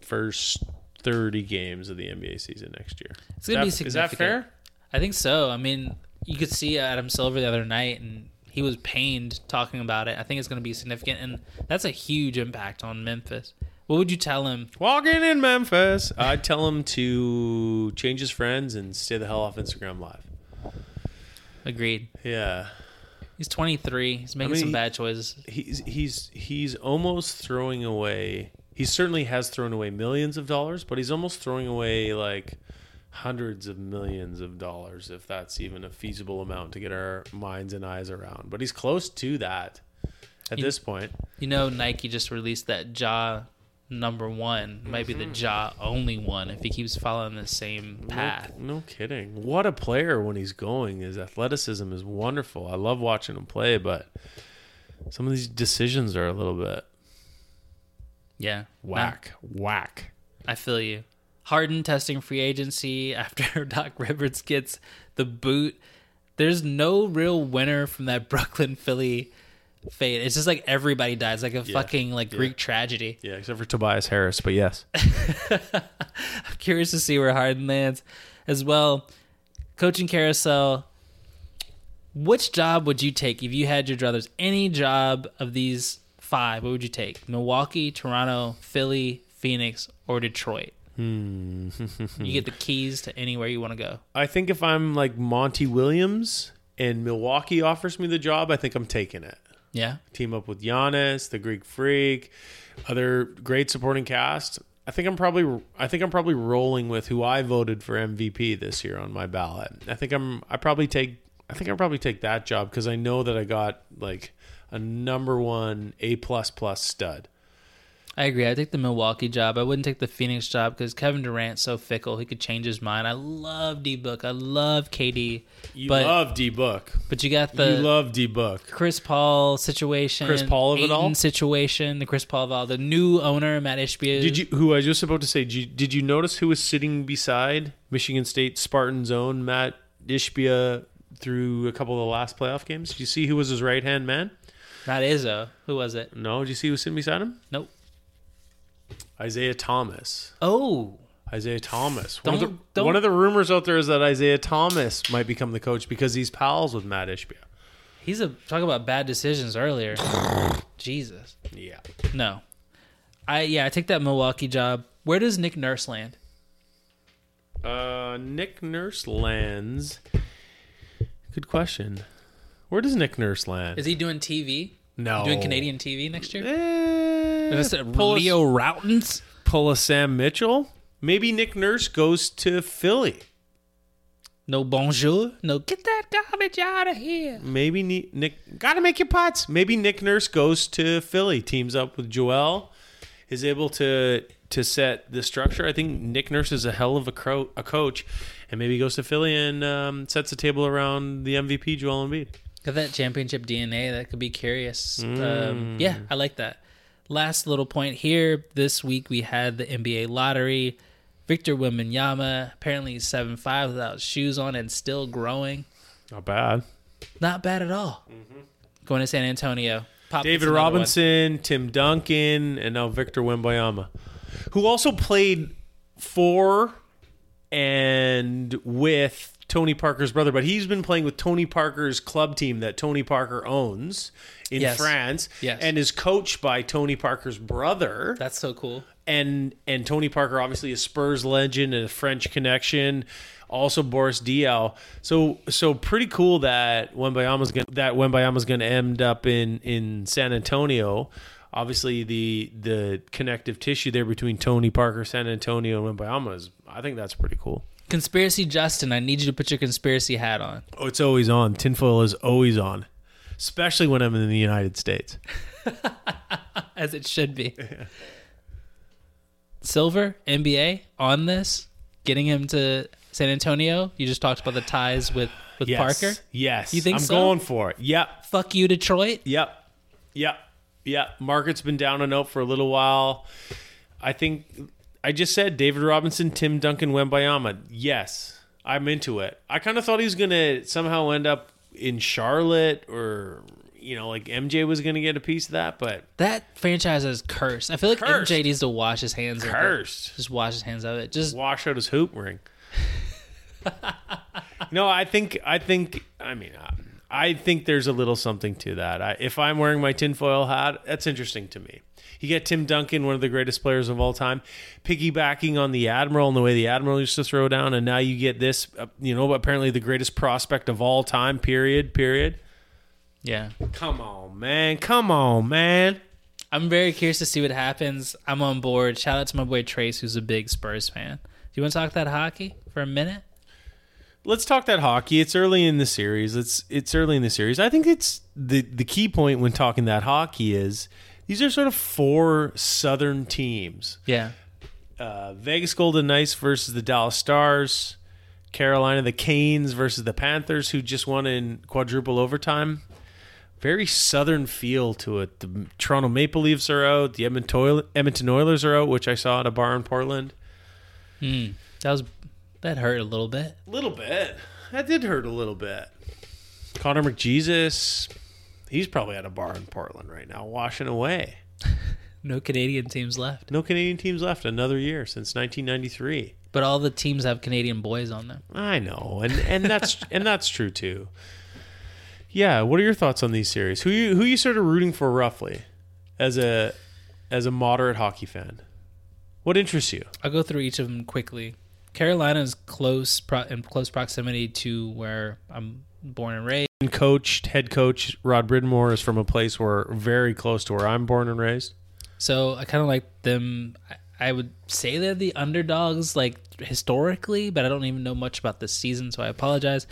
First thirty games of the NBA season next year. It's going to be significant. Is that fair? I think so. I mean, you could see Adam Silver the other night, and he was pained talking about it. I think it's going to be significant, and that's a huge impact on Memphis. What would you tell him? Walking in Memphis, I'd tell him to change his friends and stay the hell off Instagram Live. Agreed. Yeah, He's 23. He's making mean, some bad choices. he's he's he's almost throwing away. He certainly has thrown away millions of dollars, but he's almost throwing away like hundreds of millions of dollars, if that's even a feasible amount to get our minds and eyes around. But he's close to that at You- this point. You know, Nike just released that Ja number one, might be the mm-hmm. Ja only one if he keeps following the same path. No, no kidding. What a player when he's going. His athleticism is wonderful. I love watching him play, but some of these decisions are a little bit Yeah. whack, whack. I feel you. Harden testing free agency after Doc Rivers gets the boot. There's no real winner from that Brooklyn Philly fate. It's just like everybody dies, like a Yeah. fucking like Yeah. Greek tragedy. Yeah, except for Tobias Harris, but yes. I'm curious to see where Harden lands as well. Coaching carousel. Which job would you take if you had your druthers? Any job of these five, what would you take? Milwaukee, Toronto, Philly, Phoenix, or Detroit? Hmm. You get the keys to anywhere you want to go. I think if I'm like Monty Williams and Milwaukee offers me the job, I think I'm taking it. Yeah. Team up with Giannis, the Greek Freak, other great supporting cast. I think I'm probably I think I'm probably rolling with who I voted for MVP this year on my ballot. I think I'm I probably take I think I probably take that job because I know that I got like a number one A plus plus stud. I agree. I take the Milwaukee job. I wouldn't take the Phoenix job because Kevin Durant's so fickle. He could change his mind. I love D Book. I love KD. You But- love D Book. But you got the You love D Book. Chris Paul situation, Chris Paul of it all? Situation, the Chris Paul of all, the new owner Matt Ishbia. Did you? Who I was just about to say? Did you, did you notice who was sitting beside Michigan State Spartans own Matt Ishbia through a couple of the last playoff games? Did you see who was his right hand man? Not Izzo. Who was it? No. Did you see who was sitting beside him? Nope. Isiah Thomas. Oh, Isiah Thomas. One, of Don't- the, don't- one of the rumors out there is that Isiah Thomas might become the coach because he's pals with Matt Ishbia. he's a talk about bad decisions earlier. Jesus. Yeah. No. I yeah, I take that Milwaukee job. Where does Nick Nurse land? Uh, Nick Nurse lands. Good question. Where does Nick Nurse land? Is he doing TV? no Doing Canadian TV next year? Eh, Is it pull a- Routens? pull a Sam Mitchell. Maybe Nick Nurse goes to Philly. No bonjour. No get that garbage out of here. Maybe Ni- Nick gotta make your pots. Maybe Nick Nurse goes to Philly, teams up with Joel, is able to to set the structure. I think Nick Nurse is a hell of a, cro- a coach, and maybe goes to Philly and um, sets the table around the MVP Joel Embiid. Got that championship DNA. That could be curious. Mm. Um, yeah, I like that. Last little point here. This week we had the NBA lottery. Victor Wembanyama apparently he's seven five without shoes on and still growing. Not bad. Not bad at all. Mm-hmm. Going to San Antonio. Pop David another one. Robinson, Tim Duncan, and now Victor Wembanyama, who also played for and with Tony Parker's brother, but he's been playing with Tony Parker's club team that Tony Parker owns in Yes. France, Yes. and is coached by Tony Parker's brother. That's so cool. and and Tony Parker, obviously a Spurs legend and a French connection. Also Boris Diaw. So so pretty cool that Wembanyama's gonna that Wembanyama's gonna end up in in San Antonio. Obviously the the connective tissue there between Tony Parker, San Antonio, and Wembanyama is I think that's pretty cool. Conspiracy Justin, I need you to put your conspiracy hat on. Oh, it's always on. Tinfoil is always on. Especially when I'm in the United States. As it should be. Silver, NBA on this, getting him to San Antonio. You just talked about the ties with with yes. Parker? Yes. You think I'm so? going for it. Yep. Fuck you, Detroit. Yep. Yep. Yep. Market's been down and out for a little while. I think I just said David Robinson, Tim Duncan, Wembanyama. Yes. I'm into it. I kind of thought he was going to somehow end up in Charlotte or you know, like MJ was going to get a piece of that, but That franchise is cursed. I feel like Cursed. MJ needs to wash his hands of it. cursed. Just wash his hands of it. Just wash out his hoop ring. no, I think I think I mean uh, I think there's a little something to that. I, if I'm wearing my tinfoil hat, that's interesting to me. You get Tim Duncan, one of the greatest players of all time, piggybacking on the Admiral and the way the Admiral used to throw down, and now you get this, uh, you know, apparently the greatest prospect of all time. Period. Period. yeah. Come on, man. Come on, man. I'm very curious to see what happens. I'm on board. Shout out to my boy Trace, who's a big Spurs fan. Do you want to talk that hockey for a minute? Let's talk that hockey. It's early in the series. It's it's early in the series. I think it's the the key point when talking that hockey is these are sort of four southern teams. Yeah. Uh, Vegas Golden Knights versus the Dallas Stars, Carolina the Canes versus the Panthers who just won in quadruple overtime. Very southern feel to it. The Toronto Maple Leafs are out. The Edmonton Edmonton Oilers are out, which I saw at a bar in Portland. Hmm. That was that hurt a little bit. A little bit. That did hurt a little bit. Connor McJesus, he's probably at a bar in Portland right now, washing away. No Canadian teams left. No Canadian teams left another year since 1993. But all the teams have Canadian boys on them. I know, and and that's and that's true too. Yeah, what are your thoughts on these series? Who you who you sort of rooting for roughly, as a as a moderate hockey fan? What interests you? I'll go through each of them quickly. Carolina is close pro- in close proximity to where I'm born and raised. And coached head coach Rod Brind'Amour is from a place where very close to where I'm born and raised. So I kind of like them. I- would say they're the underdogs, like historically, but I don't even know much about this season, so I apologize.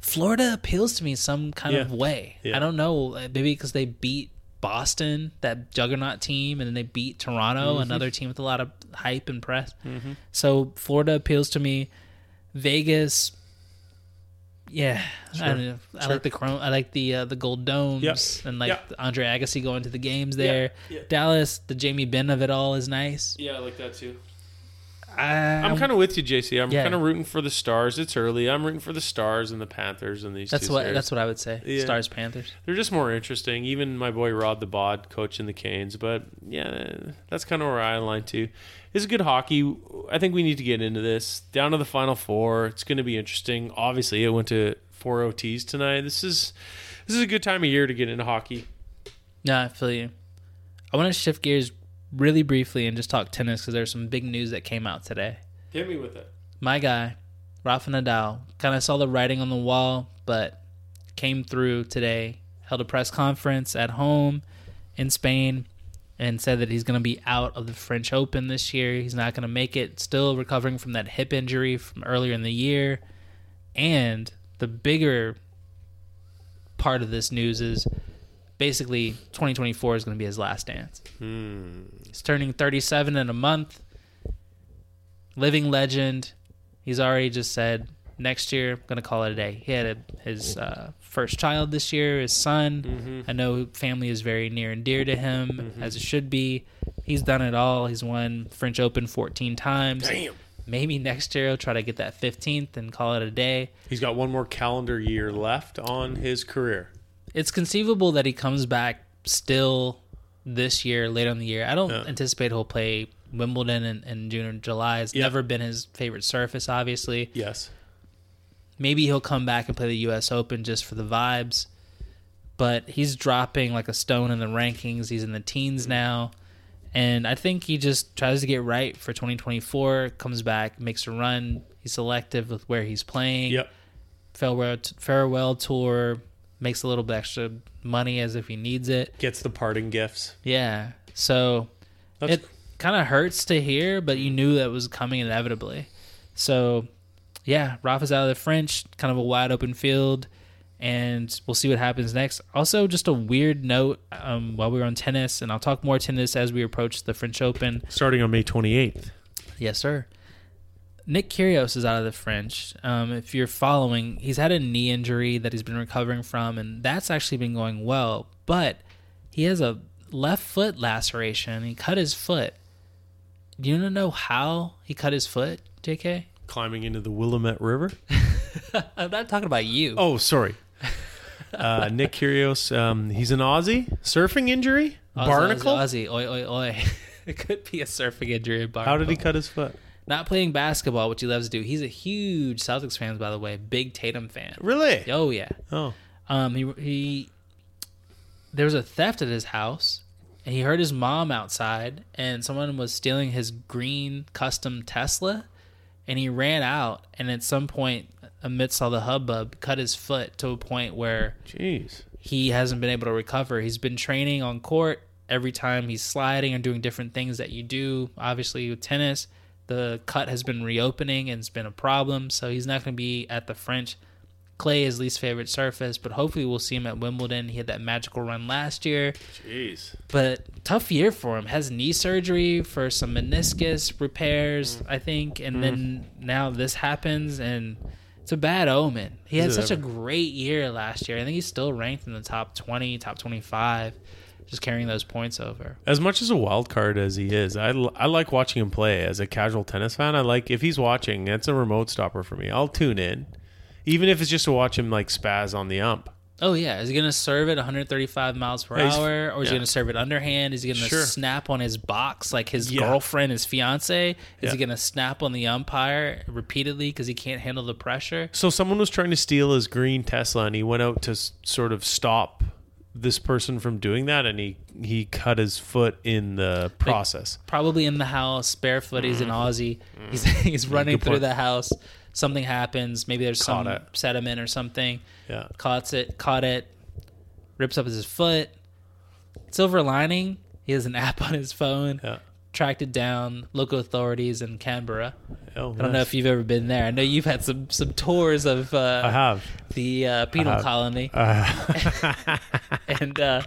Florida appeals to me some kind of Hmm. Way. Yeah. I don't know, maybe because they beat Boston, that juggernaut team, and then they beat Toronto, Mm-hmm. another team with a lot of hype and press. So Florida appeals to me. Vegas, yeah, I, don't know. I Sure. like the chrome. I like the uh, the gold domes Yep. and like Yep. Andre Agassi going to the games there. Yeah. Dallas, the Jamie Benn of it all is nice. Yeah, I like that too. I'm um, kind of with you, JC. I'm Yeah. kind of rooting for the Stars. It's early. I'm rooting for the Stars and the Panthers and these. that's two what series. that's what I would say. Yeah. Stars Panthers. They're just more interesting. Even my boy Rod the Bod coaching the Canes, but yeah, that's kind of where I align to. It's good hockey. I think we need to get into this. Down to the final four. It's going to be interesting. Obviously, it went to four OTs tonight. This is this is a good time of year to get into hockey. No, I feel you. I want to shift gears really briefly and just talk tennis because there's some big news that came out today. Hit me with it. My guy, Rafa Nadal, kind of saw the writing on the wall, but came through today. Held a press conference at home in Spain and said that he's going to be out of the French Open this year. He's not going to make it. Still recovering from that hip injury from earlier in the year. And the bigger part of this news is basically 2024 is going to be his last dance. Hmm. He's turning 37 in a month. Living legend. He's already just said next year I'm gonna call it a day. He had a, his uh, first child this year, his son. Mm-hmm. I know family is very near and dear to him, as it should be. He's done it all. He's won French Open 14 times. Damn. Maybe next year he'll try to get that 15th and call it a day. He's got one more calendar year left on his career. It's conceivable that he comes back still this year, later in the year. I don't Yeah. anticipate he'll play Wimbledon in, in June or July. It's Yeah. never been his favorite surface, obviously. Yes. Maybe he'll come back and play the U.S. Open just for the vibes. But he's dropping like a stone in the rankings. He's in the teens now. And I think he just tries to get right for 2024, comes back, makes a run. He's selective with where he's playing. Yep. Farewell, farewell tour, makes a little bit extra money as if he needs it. Gets the parting gifts. Yeah. So That's it kind of hurts to hear, but you knew that was coming inevitably. So, yeah, Rafa's out of the French, kind of a wide open field, and we'll see what happens next. Also, just a weird note um, while we were on tennis, and I'll talk more tennis as we approach the French Open. starting on May 28th. Yes, sir. Nick Kyrgios is out of the French. Um, if you're following, he's had a knee injury that he's been recovering from, and that's actually been going well. But he has a left foot laceration. He cut his foot. Do you want to know how he cut his foot, JK? Climbing into the Willamette River. I'm not talking about you. Oh, sorry. Uh, Nick Kyrgios, um, he's an Aussie surfing injury. Aussie, Barnacle. Aussie, Aussie, oi, oi, oi. it could be a surfing injury. in How did he cut his foot? Not playing basketball, which he loves to do. He's a huge Celtics fan, by the way. Big Tatum fan. Really? Oh yeah. Oh, Um, he he. There was a theft at his house, and he heard his mom outside, and someone was stealing his green custom Tesla, and he ran out, and at some point, amidst all the hubbub, cut his foot to a point where jeez. he hasn't been able to recover. He's been training on court every time he's sliding and doing different things that you do. Obviously, with tennis, the cut has been reopening and it's been a problem. So he's not going to be at the French. Clay is least favorite surface, but hopefully we'll see him at Wimbledon. He had that magical run last year, Jeez. but tough year for him. Has knee surgery for some meniscus repairs, I think, and then mm-hmm. now this happens and it's a bad omen. He had Is such a great year last year. I think he's still ranked in the top 20, top 25, just carrying those points over. As much as a wild card as he is, I, l- I like watching him play. As a casual tennis fan, I like if he's watching. That's a remote stopper for me. I'll tune in, even if it's just to watch him like spaz on the ump. Oh yeah, is he gonna serve it 135 miles per Yeah, hour, or is he gonna serve it underhand? Is he gonna Sure. snap on his box like his Yeah. girlfriend, his fiance? Is he gonna snap on the umpire repeatedly because he can't handle the pressure? So someone was trying to steal his green Tesla, and he went out to s- sort of stop this person from doing that, and he he cut his foot in the process. Probably in the house, barefoot. He's an Aussie. He's he's running Mm. good through point. the house. Something happens. Maybe there's Caught some it. sediment or something. Yeah. Caught it. Caught it. Rips up his foot. Silver lining. He has an app on his phone. Yeah. Tracked it down. Local authorities in Canberra. Oh, I don't know if you've ever been there. I know you've had some some tours of uh, I have. the uh, penal have. colony. Uh, and uh,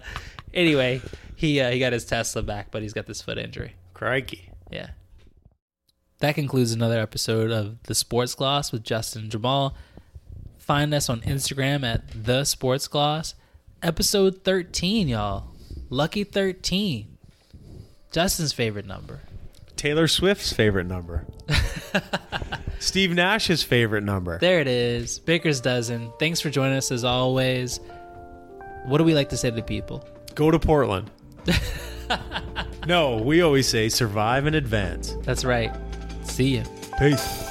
anyway, he uh, he got his Tesla back, but he's got this foot injury. crikey. Yeah. That concludes another episode of the Sports Gloss with Justin and Jamaal. Find us on Instagram at the Sports Gloss. Episode thirteen, y'all. Lucky thirteen. Justin's favorite number. Taylor Swift's favorite number. Steve Nash's favorite number. There it is. Baker's dozen. Thanks for joining us as always. What do we like to say to the people? Go to Portland. no, we always say survive and advance. That's right. See you. Peace.